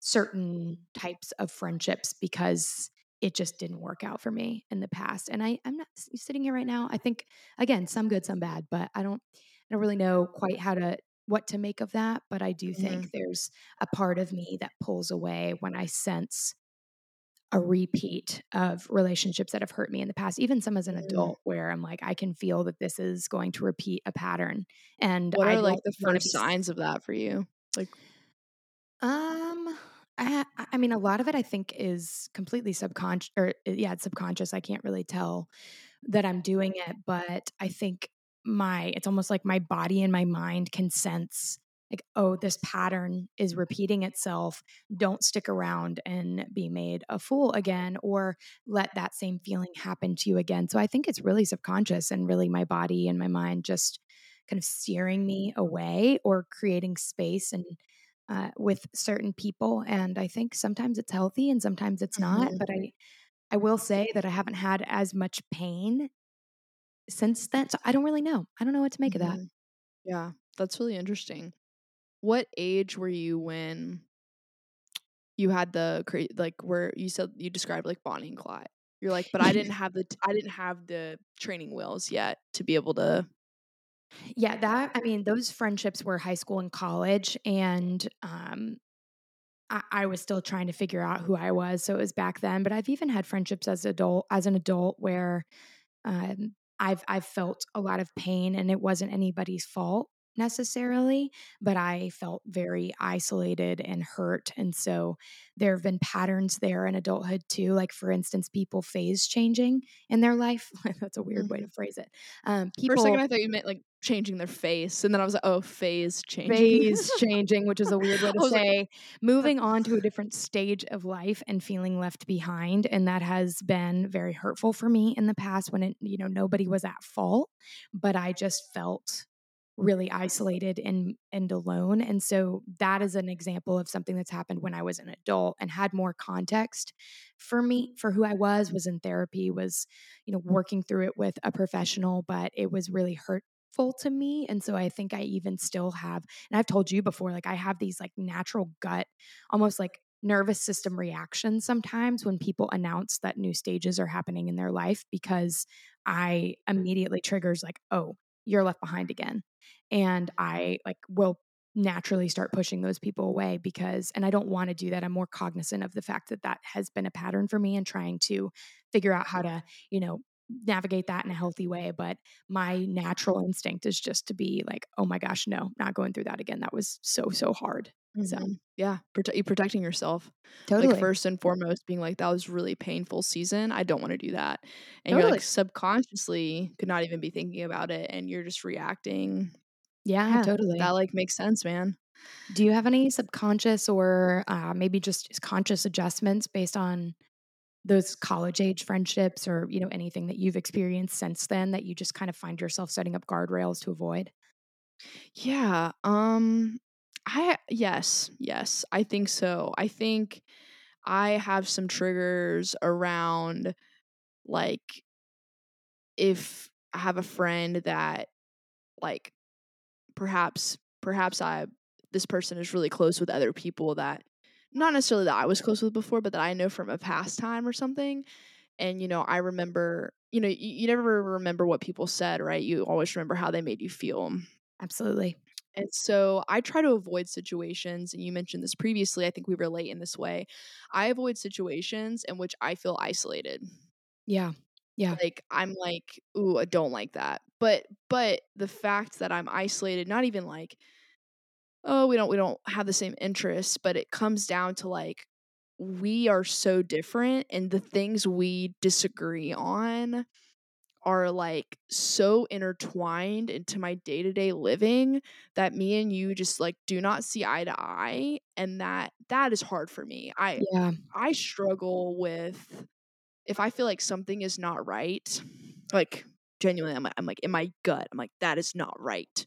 certain types of friendships because it just didn't work out for me in the past. And I, I'm not sitting here right now. I think again, some good, some bad, but I don't, I don't really know quite how to what to make of that. But I do think mhm, there's a part of me that pulls away when I sense a repeat of relationships that have hurt me in the past, even some as an mm. adult, where I'm like, I can feel that this is going to repeat a pattern, and What I are, like, the first signs of that for you? Like Um, I I mean, a lot of it I think is completely subconscious or uh, yeah, it's subconscious. I can't really tell that I'm doing it, but I think my it's almost like my body and my mind can sense like, oh, this pattern is repeating itself. Don't stick around and be made a fool again or let that same feeling happen to you again. So I think it's really subconscious and really my body and my mind just kind of steering me away or creating space and uh, with certain people. And I think sometimes it's healthy and sometimes it's not. Mhm, But I, I will say that I haven't had as much pain since then. So I don't really know. I don't know what to make of that. mhm. Yeah, that's really interesting. What age were you when you had the cra like, where you said you described, like, Bonnie and Clyde? You're like, "But I didn't have the t I didn't have the training wheels yet to be able to" yeah, that, I mean, those friendships were high school and college. And um, I, I was still trying to figure out who I was. So it was back then. But I've even had friendships as adult as an adult where um, I've I've felt a lot of pain and it wasn't anybody's fault necessarily, but I felt very isolated and hurt. And so there have been patterns there in adulthood too. Like, for instance, people phase changing in their life. That's a weird way to Mhm. phrase it. Um, For a second, I thought you meant like changing their face, and then I was like, "Oh, phase changing." phase changing, which is a weird way to was like, say moving on to a different stage of life and feeling left behind. And that has been very hurtful for me in the past when it, you know, nobody was at fault, but I just felt really isolated and and alone and so that is an example of something that's happened when i was an adult and had more context for me for who i was mm-hmm. was in therapy was you know mm-hmm. working through it with a professional but it was really hurtful to me and so i think i even still have and i've told you before like i have these like natural gut almost like nervous system reactions sometimes when people announce that new stages are happening in their life because i mm-hmm. immediately triggers like oh you're left behind again and I like will naturally start pushing those people away because and I don't want to do that. I'm more cognizant of the fact that that has been a pattern for me and trying to figure out how to, you know, navigate that in a healthy way, but my natural instinct is just to be like, "Oh my gosh, no, not going through that again. That was so so hard." So, Mhm. Yeah, prote you protecting yourself. Like, totally. first and foremost, being like, "That was really painful season, I don't wanna do that." And you're, like, subconsciously could not even be thinking about it, and you're just reacting. Yeah, Yeah, that, like, makes sense, man. Do you have any subconscious or uh, maybe just conscious adjustments based on those college age friendships or, you know, anything that you've experienced since then that you just kind of find yourself setting up guardrails to avoid? Yeah, um, I yes, yes, I think so. I think I have some triggers around, like, if I have a friend that, like, perhaps perhaps I this person is really close with other people that not necessarily that I was close with before, but that I know from a past time or something. And, you know, I remember, you know, you, you never remember what people said, right? You always remember how they made you feel. Absolutely. And so I try to avoid situations, and you mentioned this previously. I think we relate in this way. I avoid situations in which I feel isolated. Yeah. Yeah. Like I'm like, ooh, I don't like that. But but the fact that I'm isolated, not even like oh, we don't we don't have the same interests, but it comes down to like we are so different and the things we disagree on are like so intertwined into my day-to-day living that me and you just like do not see eye to eye and that that is hard for me. I Yeah. I struggle with if I feel like something is not right, like genuinely I'm I'm like in my gut, I'm like that is not right.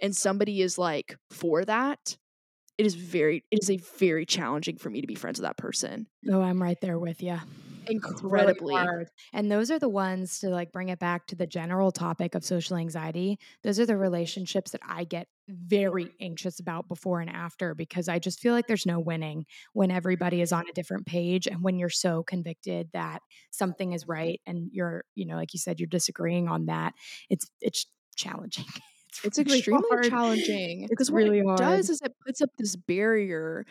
And somebody is like for that, it is very it is a very challenging for me to be friends with that person. Oh, I'm right there with you. Really Incredibly. hard. And those are the ones to like bring it back to the general topic of social anxiety. Those are the relationships that I get very anxious about before and after because I just feel like there's no winning when everybody is on a different page and when you're so convicted that something is right and you're, you know, like you said, you're disagreeing on that. It's it's challenging. It's extremely hard. challenging It's because what it hard. does is it puts up this barrier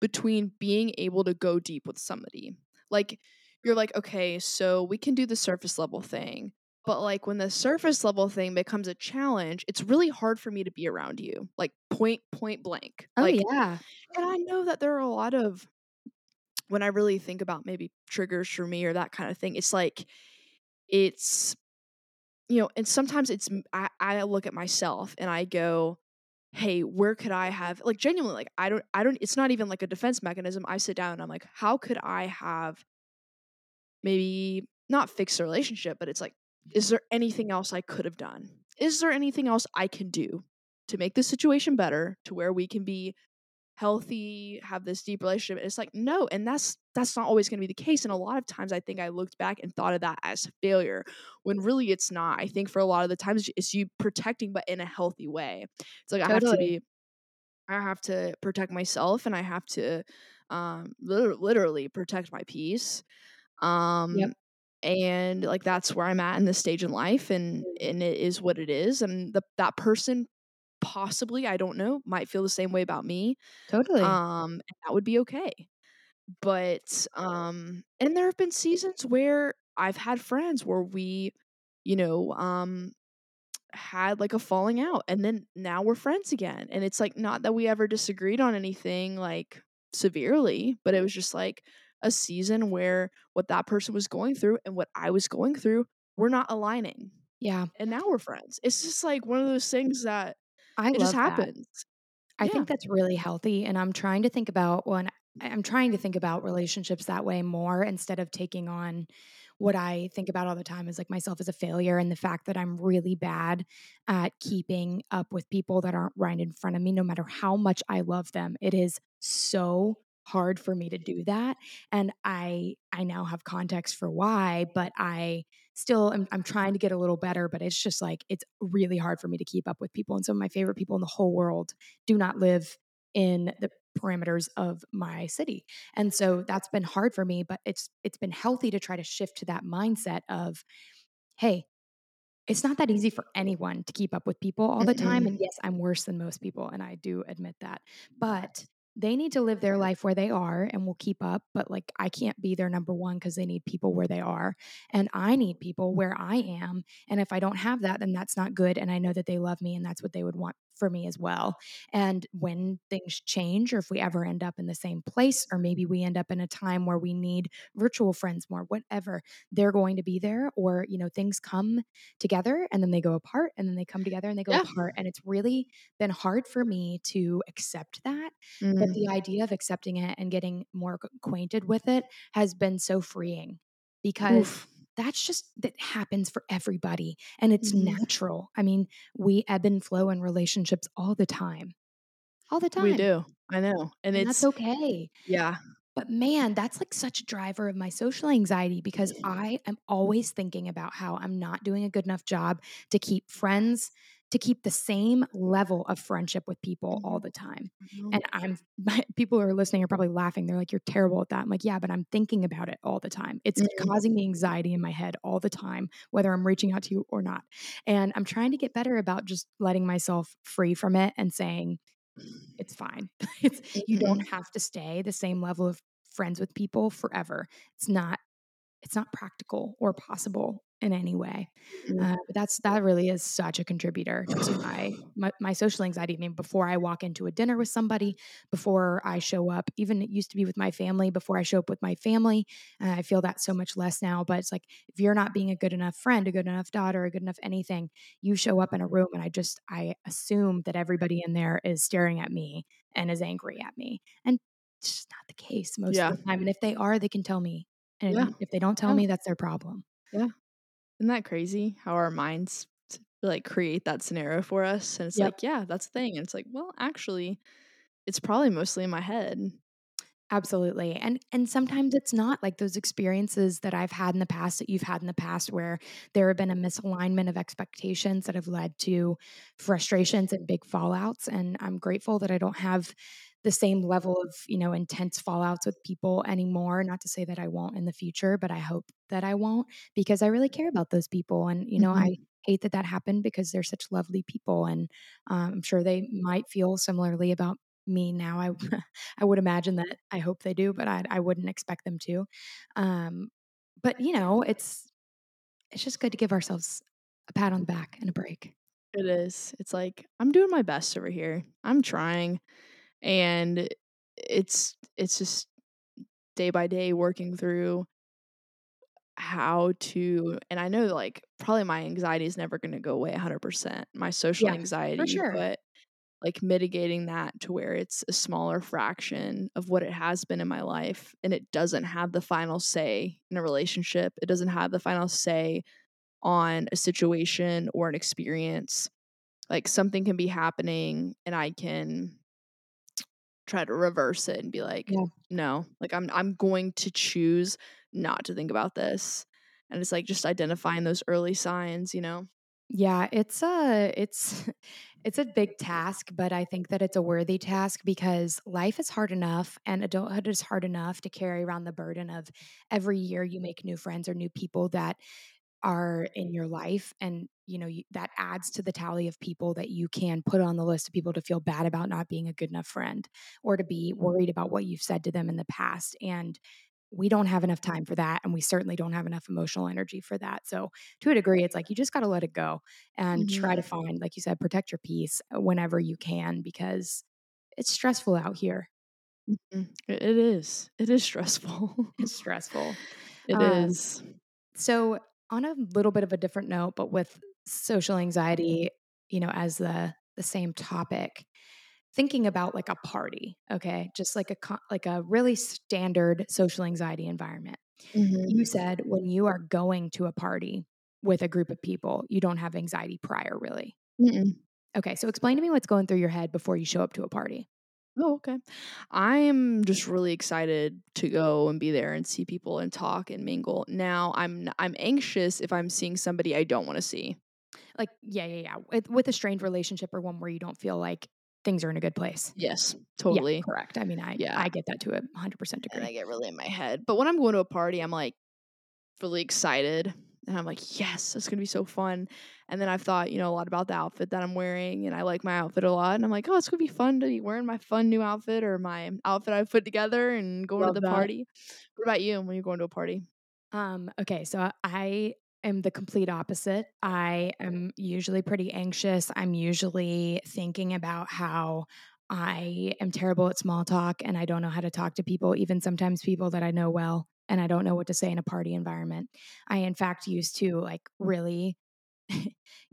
between being able to go deep with somebody. Like, you're like, okay, so we can do the surface level thing. But like when the surface level thing becomes a challenge, it's really hard for me to be around you. Like point point blank. Oh Like yeah. and I know that there are a lot of when I really think about maybe triggers for me or that kind of thing, it's like it's you know, and sometimes it's I, I look at myself and I go, hey, where could I have like genuinely like I don't I don't it's not even like a defense mechanism. I sit down and I'm like, how could I have maybe not fix the relationship, but it's like, is there anything else I could have done? Is there anything else I can do to make this situation better to where we can be healthy, have this deep relationship? And it's like, no, and that's that's not always gonna be the case. And a lot of times I think I looked back and thought of that as failure when really it's not. I think for a lot of the times it's you protecting but in a healthy way. It's like I have to be I have to protect myself and I have to um literally protect my peace Yep. um and like that's where i'm at in this stage in life and and it is what it is and the that person possibly, I don't know, might feel the same way about me. Totally. Um, and that would be okay. But, um and there have been seasons where I've had friends where we, you know, um, had, like, a falling out, and then now we're friends again, and it's, like, not that we ever disagreed on anything, like, severely, but it was just, like, a season where what that person was going through and what I was going through were not aligning, Yeah. and now we're friends. It's just, like, one of those things that I it just that. happens. I Yeah. think that's really healthy, and I'm trying to think about when I'm trying to think about relationships that way more instead of taking on what I think about all the time is, like, myself as a failure and the fact that I'm really bad at keeping up with people that aren't right in front of me no matter how much I love them. It is so hard for me to do that, and I I now have context for why, but I still am I'm trying to get a little better, but it's just, like, it's really hard for me to keep up with people, and some of my favorite people in the whole world do not live in the parameters of my city. And so that's been hard for me, but it's it's been healthy to try to shift to that mindset of, "Hey, it's not that easy for anyone to keep up with people all the time." And yes, I'm worse than most people, and I do admit that. But they need to live their life where they are and we'll keep up, but, like, I can't be their number one because they need people where they are, and I need people where I am, and if I don't have that, then that's not good, and I know that they love me and that's what they would want for me as well. And when things change or if we ever end up in the same place or maybe we end up in a time where we need virtual friends more, whatever, they're going to be there or, you know, things come together and then they go apart, and then they come together and they go Yeah. apart, and it's really been hard for me to accept that, but the Mm. idea of accepting it and getting more acquainted with it has been so freeing because Oof. That's just that happens for everybody, and it's Mhm. natural. I mean, we ebb and flow in relationships all the time. All the time. We do. I know, and And that's it's okay. yeah. But, man, that's, like, such a driver of my social anxiety because I am always thinking about how I'm not doing a good enough job to keep friends to keep the same level of friendship with people all Mhm. the time. Mhm. And I'm my people who are listening are probably laughing. They're like, "You're terrible at that." I'm like, "Yeah, but I'm thinking about it all the time." It's Mhm. causing me anxiety in my head all the time, whether I'm reaching out to you or not. And I'm trying to get better about just letting myself free from it and saying, "It's fine." It's you don't Mhm. have to stay the same level of friends with people forever. It's not it's not practical or possible in any way. Mhm. Uh, but that's that really is such a contributor to my my my social anxiety. I mean, before I walk into a dinner with somebody, before I show up even it used to be with my family, before I show up with my family, and I feel that so much less now, but it's like, if you're not being a good enough friend, a good enough daughter, a good enough anything, you show up in a room and I just I assume that everybody in there is staring at me and is angry at me, and it's just not the case most Yeah. of the time, and if they are, they can tell me, Yeah. and if they don't tell Yeah. me, that's their problem. Yeah. Isn't that crazy how our minds like, create that scenario for us? And it's Yep. like, "Yeah, that's the thing." And it's like, "Well, actually, it's probably mostly in my head." Absolutely, and and sometimes it's not, like, those experiences that I've had in the past, that you've had in the past, where there have been a misalignment of expectations that have led to frustrations and big fallouts, and I'm grateful that I don't have the same level of, you know, intense fallouts with people anymore, not to say that I won't in the future, but I hope that I won't because I really care about those people, and, you know, I Mhm. hate that that happened because they're such lovely people, and, um, I'm sure they might feel similarly about me now. I I would imagine that I hope they do, but I'd I wouldn't expect them to. Um, but, you know, it's it's just good to give ourselves a pat on the back and a break. It is. It's like, "I'm doing my best over here. I'm trying." And it's it's just day by day working through how to and I know, like, probably my anxiety is never gonna go away 100%, my social for anxiety, sure. but, like, mitigating that to where it's a smaller fraction of what it has been in my life, and it doesn't have the final say in a relationship, it doesn't have the final say on a situation or an experience. Like, something can be happening, and I can try to reverse it and be like, Yeah. "No." Like, "I'm I'm going to choose not to think about this." And it's, like, just identifying those early signs, you know? Yeah, it's a it's it's a big task, but I think that it's a worthy task because life is hard enough and adulthood is hard enough to carry around the burden of every year you make new friends or new people that are in your life, and you know you, that adds to the tally of people that you can put on the list of people to feel bad about not being a good enough friend or to be worried about what you've said to them in the past and we don't have enough time for that and we certainly don't have enough emotional energy for that so to a degree it's like you just got to let it go and mm-hmm. try to find like you said protect your peace uh, whenever you can because it's stressful out here mm-hmm. it is it is stressful it's stressful It um, is. so on a little bit of a different note but with social anxiety you know as the the same topic thinking about like a party, okay? Just like a like a really standard social anxiety environment. Mm-hmm. You said when you are going to a party with a group of people, you don't have anxiety prior really. Mm-mm. Okay, so explain to me what's going through your head before you show up to a party. Oh, okay. I am just really excited to go and be there and see people and talk and mingle. Now, I'm I'm anxious if I'm seeing somebody I don't want to see. Like, yeah, yeah, yeah. With, with a strained relationship or one where you don't feel like things are in a good place. Yes, totally. Yeah, correct. I mean, I yeah. I get that to a 100% degree. And I get really in my head. But when I'm going to a party, I'm like really excited and I'm like, yes, it's going to be so fun. And then I've thought, you know, a lot about the outfit that I'm wearing and I like my outfit a lot and I'm like, oh, it's going to be fun to be wearing my fun new outfit or my outfit I've put together and going Love to the that. party. What about you when you're going to a party? Um, okay, so I am the complete opposite. I am usually pretty anxious. I'm usually thinking about how I am terrible at small talk and I don't know how to talk to people, even sometimes people that I know well, and I don't know what to say in a party environment. I, in fact, used to like really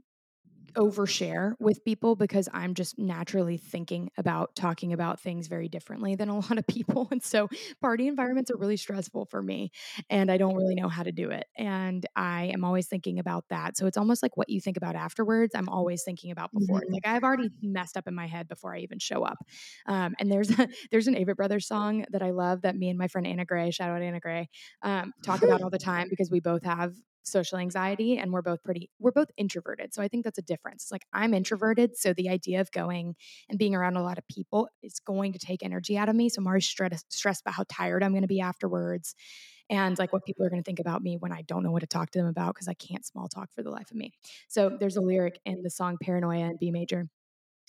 overshare with people because I'm just naturally thinking about talking about things very differently than a lot of people. And so party environments are really stressful for me and I don't really know how to do it. And I am always thinking about that. So it's almost like what you think about afterwards, I'm always thinking about before. Mm-hmm. Like I've already messed up in my head before I even show up. Um, and there's a, there's an Avett Brothers song that I love that me and my friend Anna Gray, shout out Anna Gray, um, talk about all the time because we both have social anxiety and we're both pretty we're both introverted so i think that's a difference. It's like i'm introverted so the idea of going and being around a lot of people is going to take energy out of me so i'm always stressed stressed about how tired i'm going to be afterwards and like what people are going to think about me when i don't know what to talk to them about because i can't small talk for the life of me. So there's a lyric in the song paranoia in b major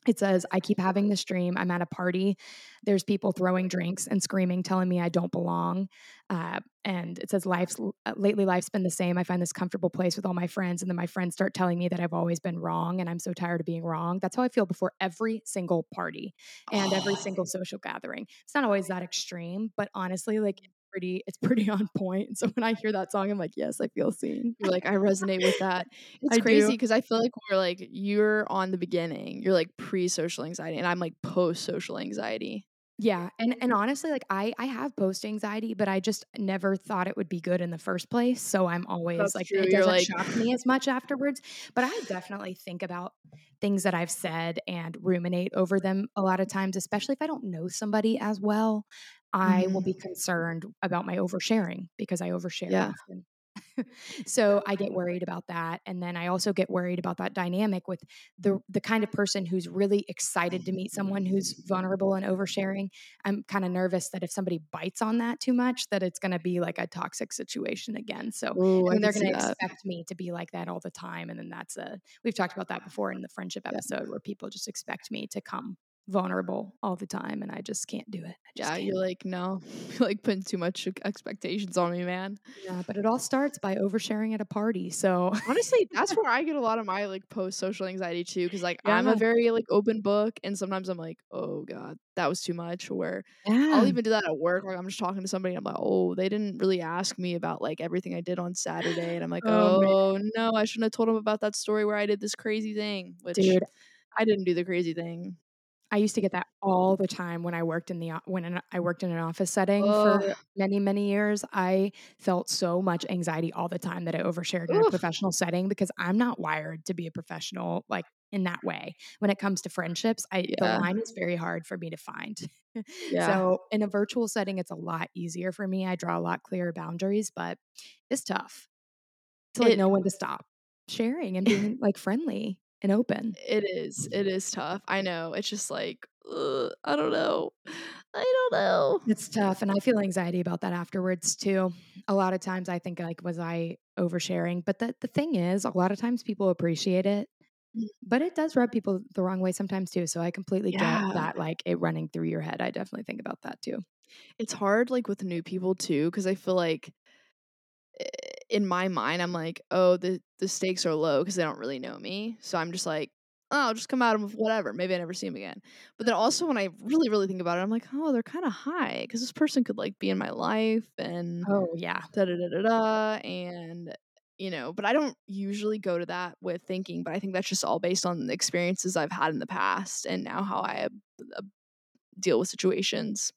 it says, I keep having this dream. I'm at a party. There's people throwing drinks and screaming, telling me I don't belong. Uh, and it says, Life's uh, lately, life's been the same. I find this comfortable place with all my friends. And then my friends start telling me that I've always been wrong and I'm so tired of being wrong. That's how I feel before every single party and oh. every single social gathering. It's not always that extreme, but honestly, like pretty it's pretty on point. So when I hear that song, I'm like, yes, I feel seen. You're like, I resonate with that. It's I crazy because I feel like we're like you're on the beginning. You're like pre-social anxiety, and I'm like post-social anxiety. Yeah, and and honestly, like I I have post anxiety, but I just never thought it would be good in the first place. So I'm always That's like true. it doesn't like... shock me as much afterwards. But I definitely think about things that I've said and ruminate over them a lot of times, especially if I don't know somebody as well. I mm-hmm. will be concerned about my oversharing because I overshare yeah. often. so I get worried about that. And then I also get worried about that dynamic with the the kind of person who's really excited to meet someone who's vulnerable and oversharing. I'm kind of nervous that if somebody bites on that too much, that it's gonna be like a toxic situation again. So Ooh, mean, they're gonna expect me to be like that all the time. And then that's a we've talked about that before in the friendship episode yeah. where people just expect me to come vulnerable all the time and I just can't do it. yeah, can't. you're like, no, you're like putting too much expectations on me, man. Yeah, but it all starts by oversharing at a party. So honestly, that's where I get a lot of my like post social anxiety too. Cause like yeah. I'm a very like open book and sometimes I'm like, oh God, that was too much. Or yeah. I'll even do that at work. Like I'm just talking to somebody and I'm like, oh, they didn't really ask me about like everything I did on Saturday. And I'm like, oh, oh no, I shouldn't have told them about that story where I did this crazy thing. Which Dude. I didn't do the crazy thing. I used to get that all the time when I worked in the when I worked in an office setting for many many years. I felt so much anxiety all the time that I overshared in a professional setting because I'm not wired to be a professional like in that way. When it comes to friendships, I the line is very hard for me to find. Yeah. So in a virtual setting, it's a lot easier for me. I draw a lot clearer boundaries, but it's tough to like It know when to stop sharing and being like friendly and open. It is. It is tough. I know. It's just like ugh, I don't know. I don't know. It's tough, and I feel anxiety about that afterwards too. A lot of times I think like, was I oversharing? But the the thing is, a lot of times people appreciate it, Mm. but it does rub people the wrong way sometimes too. So I completely get that, like it running through your head. I definitely think about that too. It's hard, like, with new people too, because I feel like i in my mind, I'm like, "Oh, the the stakes are low because they don't really know me." So I'm just like, "Oh, I'll just come at 'em with whatever. Maybe I never see him again." But then also when I really, really think about it, I'm like, "Oh, they're kinda high because this person could, like, be in my life and Oh yeah. da da da da da," and, you know, but I don't usually go to that with thinking, but I think that's just all based on the experiences I've had in the past and now how I, uh, deal with situations.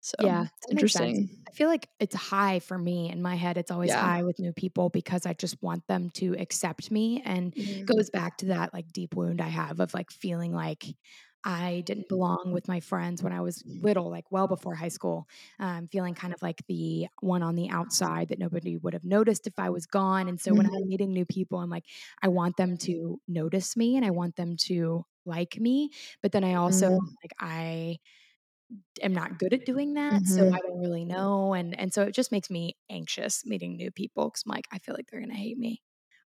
So, Yeah, it's that makes sense. interesting. I feel like it's high for me in my head. It's always Yeah. high with new people because I just want them to accept me and Mhm. goes back to that like deep wound I have of like feeling like I didn't belong with my friends when I was little, like well before high school. Um, feeling kind of like the one on the outside that nobody would have noticed if I was gone. And so when Mhm. I'm meeting new people, I'm like, I want them to notice me and I want them to like me. But then I also Mhm. like I am not good at doing that, so Mhm. I don't really know, and and so it just makes me anxious meeting new people because I'm like, I feel like they're gonna hate me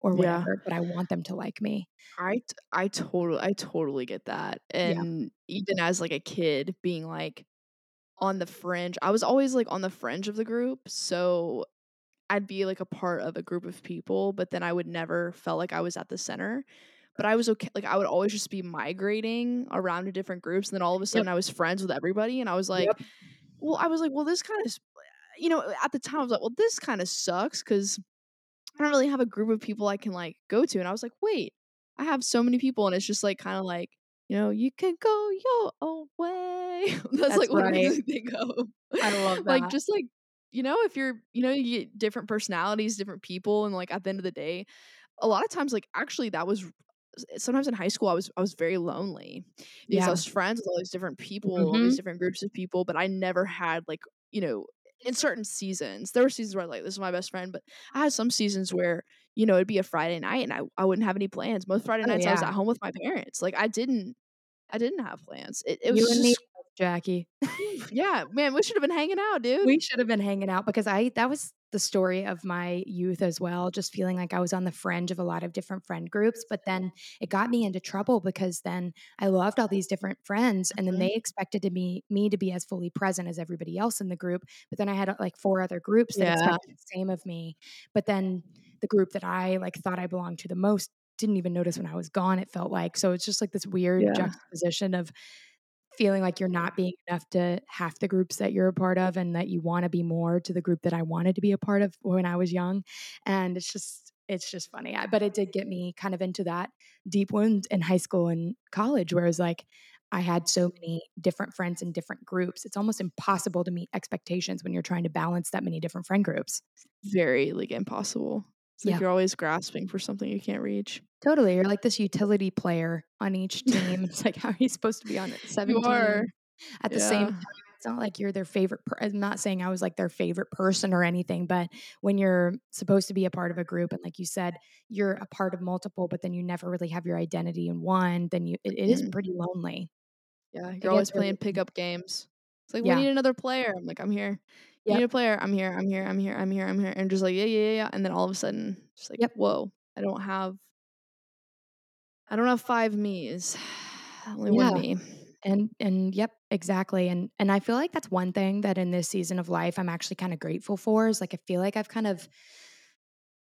or Yeah. whatever, but I want them to like me. I I totally I totally get that, Yeah. and even as, like, a kid being, like, on the fringe I was always, like, on the fringe of the group, so I'd be, like, a part of a group of people, but then I would never felt like I was at the center, but I was okay like, I would always just be migrating around to different groups, and then all of a Yep. sudden I was friends with everybody, and I was like Yep. well, I was like, "Well, this kinda you know, at the time, I was like, "Well, this kinda sucks because I don't really have a group of people I can, like, go to," and I was like, "Wait, I have so many people," and it's just, like, kinda like, you know, "You can go your own way." That's, That's like, what right. makes me think of. I love that. Like, just, like, you know, if you're you know, you get different personalities, different people, and, like, at the end of the day, a lot of times, like, actually, that was sometimes in high school, I was I was very lonely because I was friends with all these different people, all these Mhm. different groups of people, but I never had, like, you know in certain seasons, there were seasons where, like, this is my best friend, but I had some seasons where, you know, it'd be a Friday night and I I wouldn't have any plans. Most Friday Oh, nights, I was at home with my parents. Like, I didn't I didn't have plans. It it was You and me just both, Jackie. yeah, man, we should have been hanging out, dude. We should have been hanging out because I that was the story of my youth as well, just feeling like I was on the fringe of a lot of different friend groups, but then it got me into trouble because then I loved all these different friends and then Mhm. they expected to be me to be as fully present as everybody else in the group, but then I had uh, like 4 other groups that Yeah. expected the same of me. But then the group that I like thought I belonged to the most didn't even notice when I was gone, it felt like. So it's just like this weird Yeah. juxtaposition of feeling like you're not being enough to half the groups that you're a part of and that you want to be more to the group that I wanted to be a part of when I was young. And it's just it's just funny. I, but it did get me kind of into that deep wound in high school and college where it was like I had so many different friends in different groups. It's almost impossible to meet expectations when you're trying to balance that many different friend groups. Very, like, impossible. It's like Yeah. you're always grasping for something you can't reach. Totally. You're like this utility player on each team. It's like, how are you supposed to be on 17 You are. at the same time? It's not like you're their favorite. Per- I'm not saying I was like their favorite person or anything, but when you're supposed to be a part of a group, and like you said, you're a part of multiple, but then you never really have your identity in one, then you it, it is Mhm. pretty lonely. Yeah, you're always gets really playing pickup games. It's like, "We need another player." I'm like, "I'm here. Yep. need a player. I'm here. I'm here. I'm here. I'm here. I'm here." And just like, "Yeah, yeah, yeah, yeah." And then all of a sudden, just like, Yep. "Whoa, I don't have I don't have 5 me's. Only Yeah. 1 me." And and yep, exactly. And and I feel like that's one thing that in this season of life I'm actually kind of grateful for is like I feel like I've kind of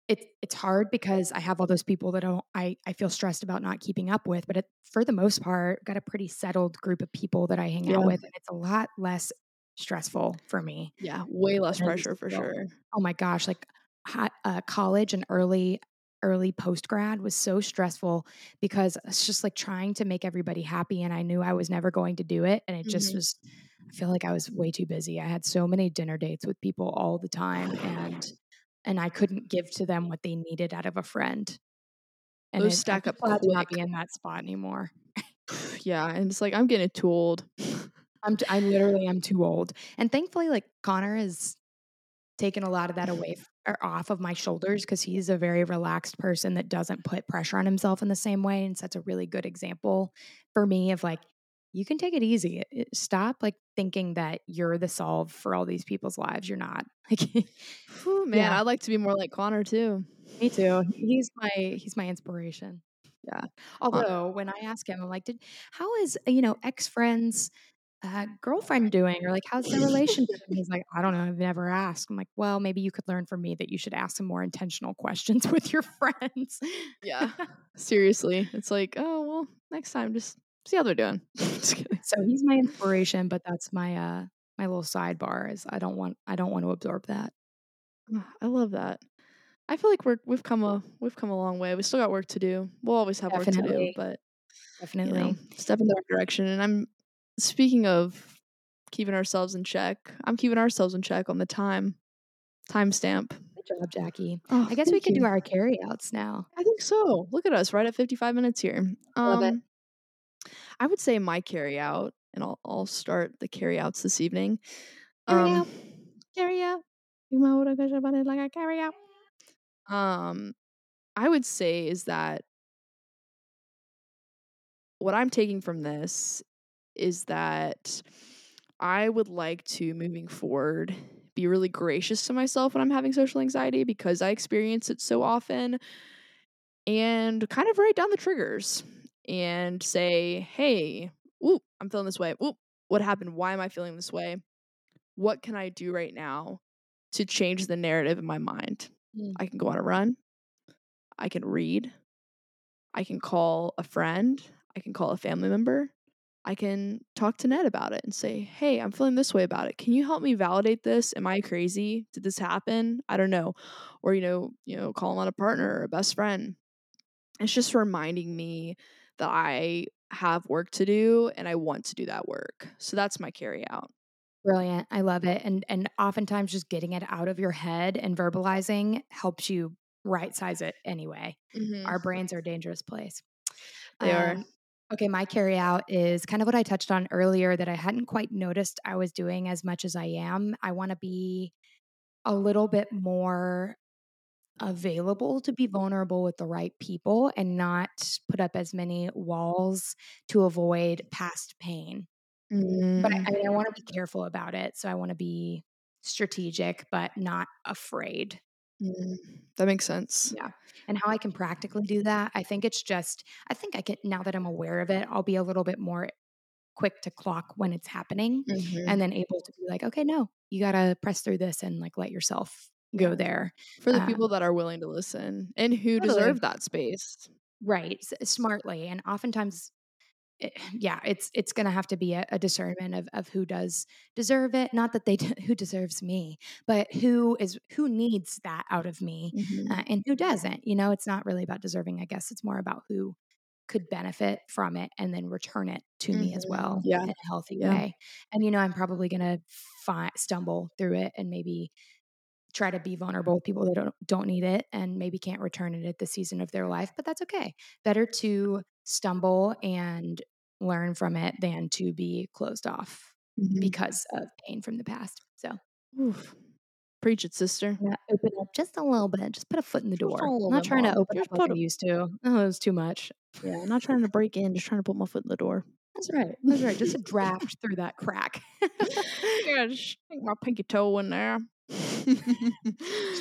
it's it's hard because I have all those people that don't I I feel stressed about not keeping up with, but it, for the most part, got a pretty settled group of people that I hang out with, and it's a lot less stressful for me. Yeah, way less used pressure for sure. Oh my gosh, like uh, college and early early post grad was so stressful because it's just like trying to make everybody happy, and I knew I was never going to do it, and it just Mhm. was. I feel like I was way too busy. I had so many dinner dates with people all the time, and and I couldn't give to them what they needed out of a friend. And Those stack up glad to not be in that spot anymore. Yeah, and it's like, I'm getting too old. I'm t- I literally am too old, and thankfully, like Connor has taken a lot of that away or off of my shoulders because he's a very relaxed person that doesn't put pressure on himself in the same way, and sets a really good example for me of like you can take it easy. Stop like thinking that you're the solve for all these people's lives. You're not. Like Whew, man, Yeah. I'd like to be more like Connor too. me too. He's my he's my inspiration. Yeah. Although when I ask him, I'm like, did how is you know ex friends uh, girlfriend doing, or like how's the relationship? And he's like, I don't know, I've never asked. I'm like, well, maybe you could learn from me that you should ask some more intentional questions with your friends. Yeah. Seriously, it's like, oh well, next time just see how they're doing. So he's my inspiration, but that's my uh my little sidebar is I don't want I don't want to absorb that. Ah, I love that. I feel like we're we've come a we've come a long way. We still got work to do. We'll always have work to do, Definitely. but you Definitely. know, step in the right direction. And I'm speaking of keeping ourselves in check. I'm keeping ourselves in check on the time timestamp. Good job, Jackie. Oh, I guess we can could do you. our carryouts now. I think so. Look at us, right at 55 minutes here. Love it. Um, I would say my carry out, and I'll I'll start the carry outs this evening. Carry Um, out. Carry out. You what I guess about it like a carry out. Um, I would say is that what I'm taking from this is that I would like to moving forward be really gracious to myself when I'm having social anxiety because I experience it so often and kind of write down the triggers and say, "Hey, ooh, I'm feeling this way. Ooh, what happened? Why am I feeling this way? What can I do right now to change the narrative in my mind?" Mm. I can go on a run. I can read. I can call a friend. I can call a family member. I can talk to Ned about it and say, "Hey, I'm feeling this way about it. Can you help me validate this? Am I crazy? Did this happen? I don't know." Or you know, you know, call on a partner or a best friend. It's just reminding me that I have work to do and I want to do that work. So that's my carry out. Brilliant. I love it. And and oftentimes just getting it out of your head and verbalizing helps you right size it anyway. Mm-hmm. Our brains are a dangerous place. They are. Um, Okay, my carry out is kind of what I touched on earlier that I hadn't quite noticed I was doing as much as I am. I want to be a little bit more available to be vulnerable with the right people and not put up as many walls to avoid past pain. But I, mm. I, I want to be careful about it. So I want to be strategic, but not afraid. Mm, that makes sense. Yeah. And how I can practically do that, I think it's just, I think I can, now that I'm aware of it, I'll be a little bit more quick to clock when it's happening Mhm. and then able to be like, okay, no, you got to press through this and like let yourself go there. For the um, people that are willing to listen and who Totally. deserve that space. Right. Smartly. And oftentimes, it, yeah, it's it's going to have to be a, a discernment of of who does deserve it. Not that they who deserves me, but who is who needs that out of me Mhm. uh, and who doesn't. You know, it's not really about deserving. I guess it's more about who could benefit from it and then return it to me as Mhm. well Yeah. in a healthy Yeah. way. And you know, I'm probably going to fi- stumble through it and maybe try to be vulnerable with people that don't don't need it and maybe can't return it at the season of their life, but that's okay. Better to stumble and learn from it than to be closed off Mhm. because of pain from the past. So Oof. Preach it, sister. I'm open up just a little bit, just put a foot in the door. I'm not trying to open Just up like put used to. Oh, it was too much. Yeah, I'm not trying to break in, just trying to put my foot in the door. That's right. That's right. Just a draft through that crack. yeah, just my pinky toe in there. Just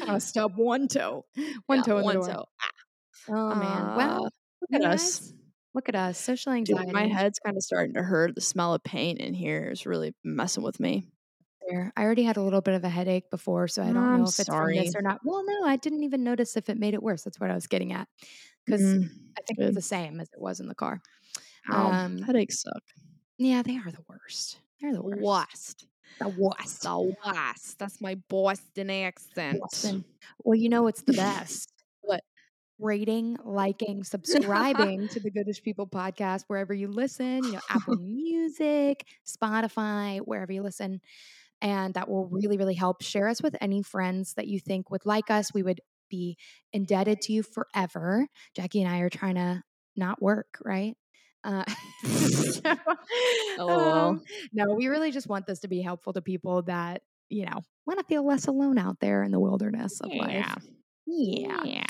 want to stub one toe. One Yeah, toe in one the door. toe. Oh man. Uh, Well, look at us. guys, Look at us. Social Dude, anxiety. my head's kind of starting to hurt. The smell of paint in here is really messing with me. I already had a little bit of a headache before, so I don't I'm know if it's from this or not. Well, no, I didn't even notice if it made it worse. That's what I was getting at. Because Mm, I think it was the same as it was in the car. Ow, Um, headaches suck. Yeah, they are the worst. They're the worst. Worst. The worst. The worst. That's my Boston accent. Boston. Well, you know what's the best? What? Rating, liking, subscribing to the Goodish People podcast wherever you listen, you know, Apple Music, Spotify, wherever you listen. And that will really, really help. Share us with any friends that you think would like us. We would be indebted to you forever. Jackie and I are trying to not work, right? Uh, so, LOL. um, no, we really just want this to be helpful to people that, you know, want to feel less alone out there in the wilderness of life. Yeah. Yeah. Yeah.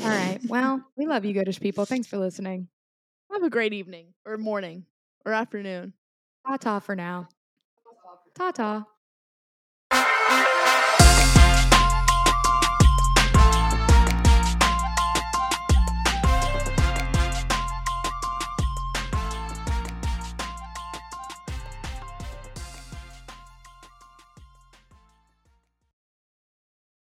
All right. Well, we love you, Goodish people. Thanks for listening. Have a great evening or morning or afternoon. Ta ta for now. Ta ta.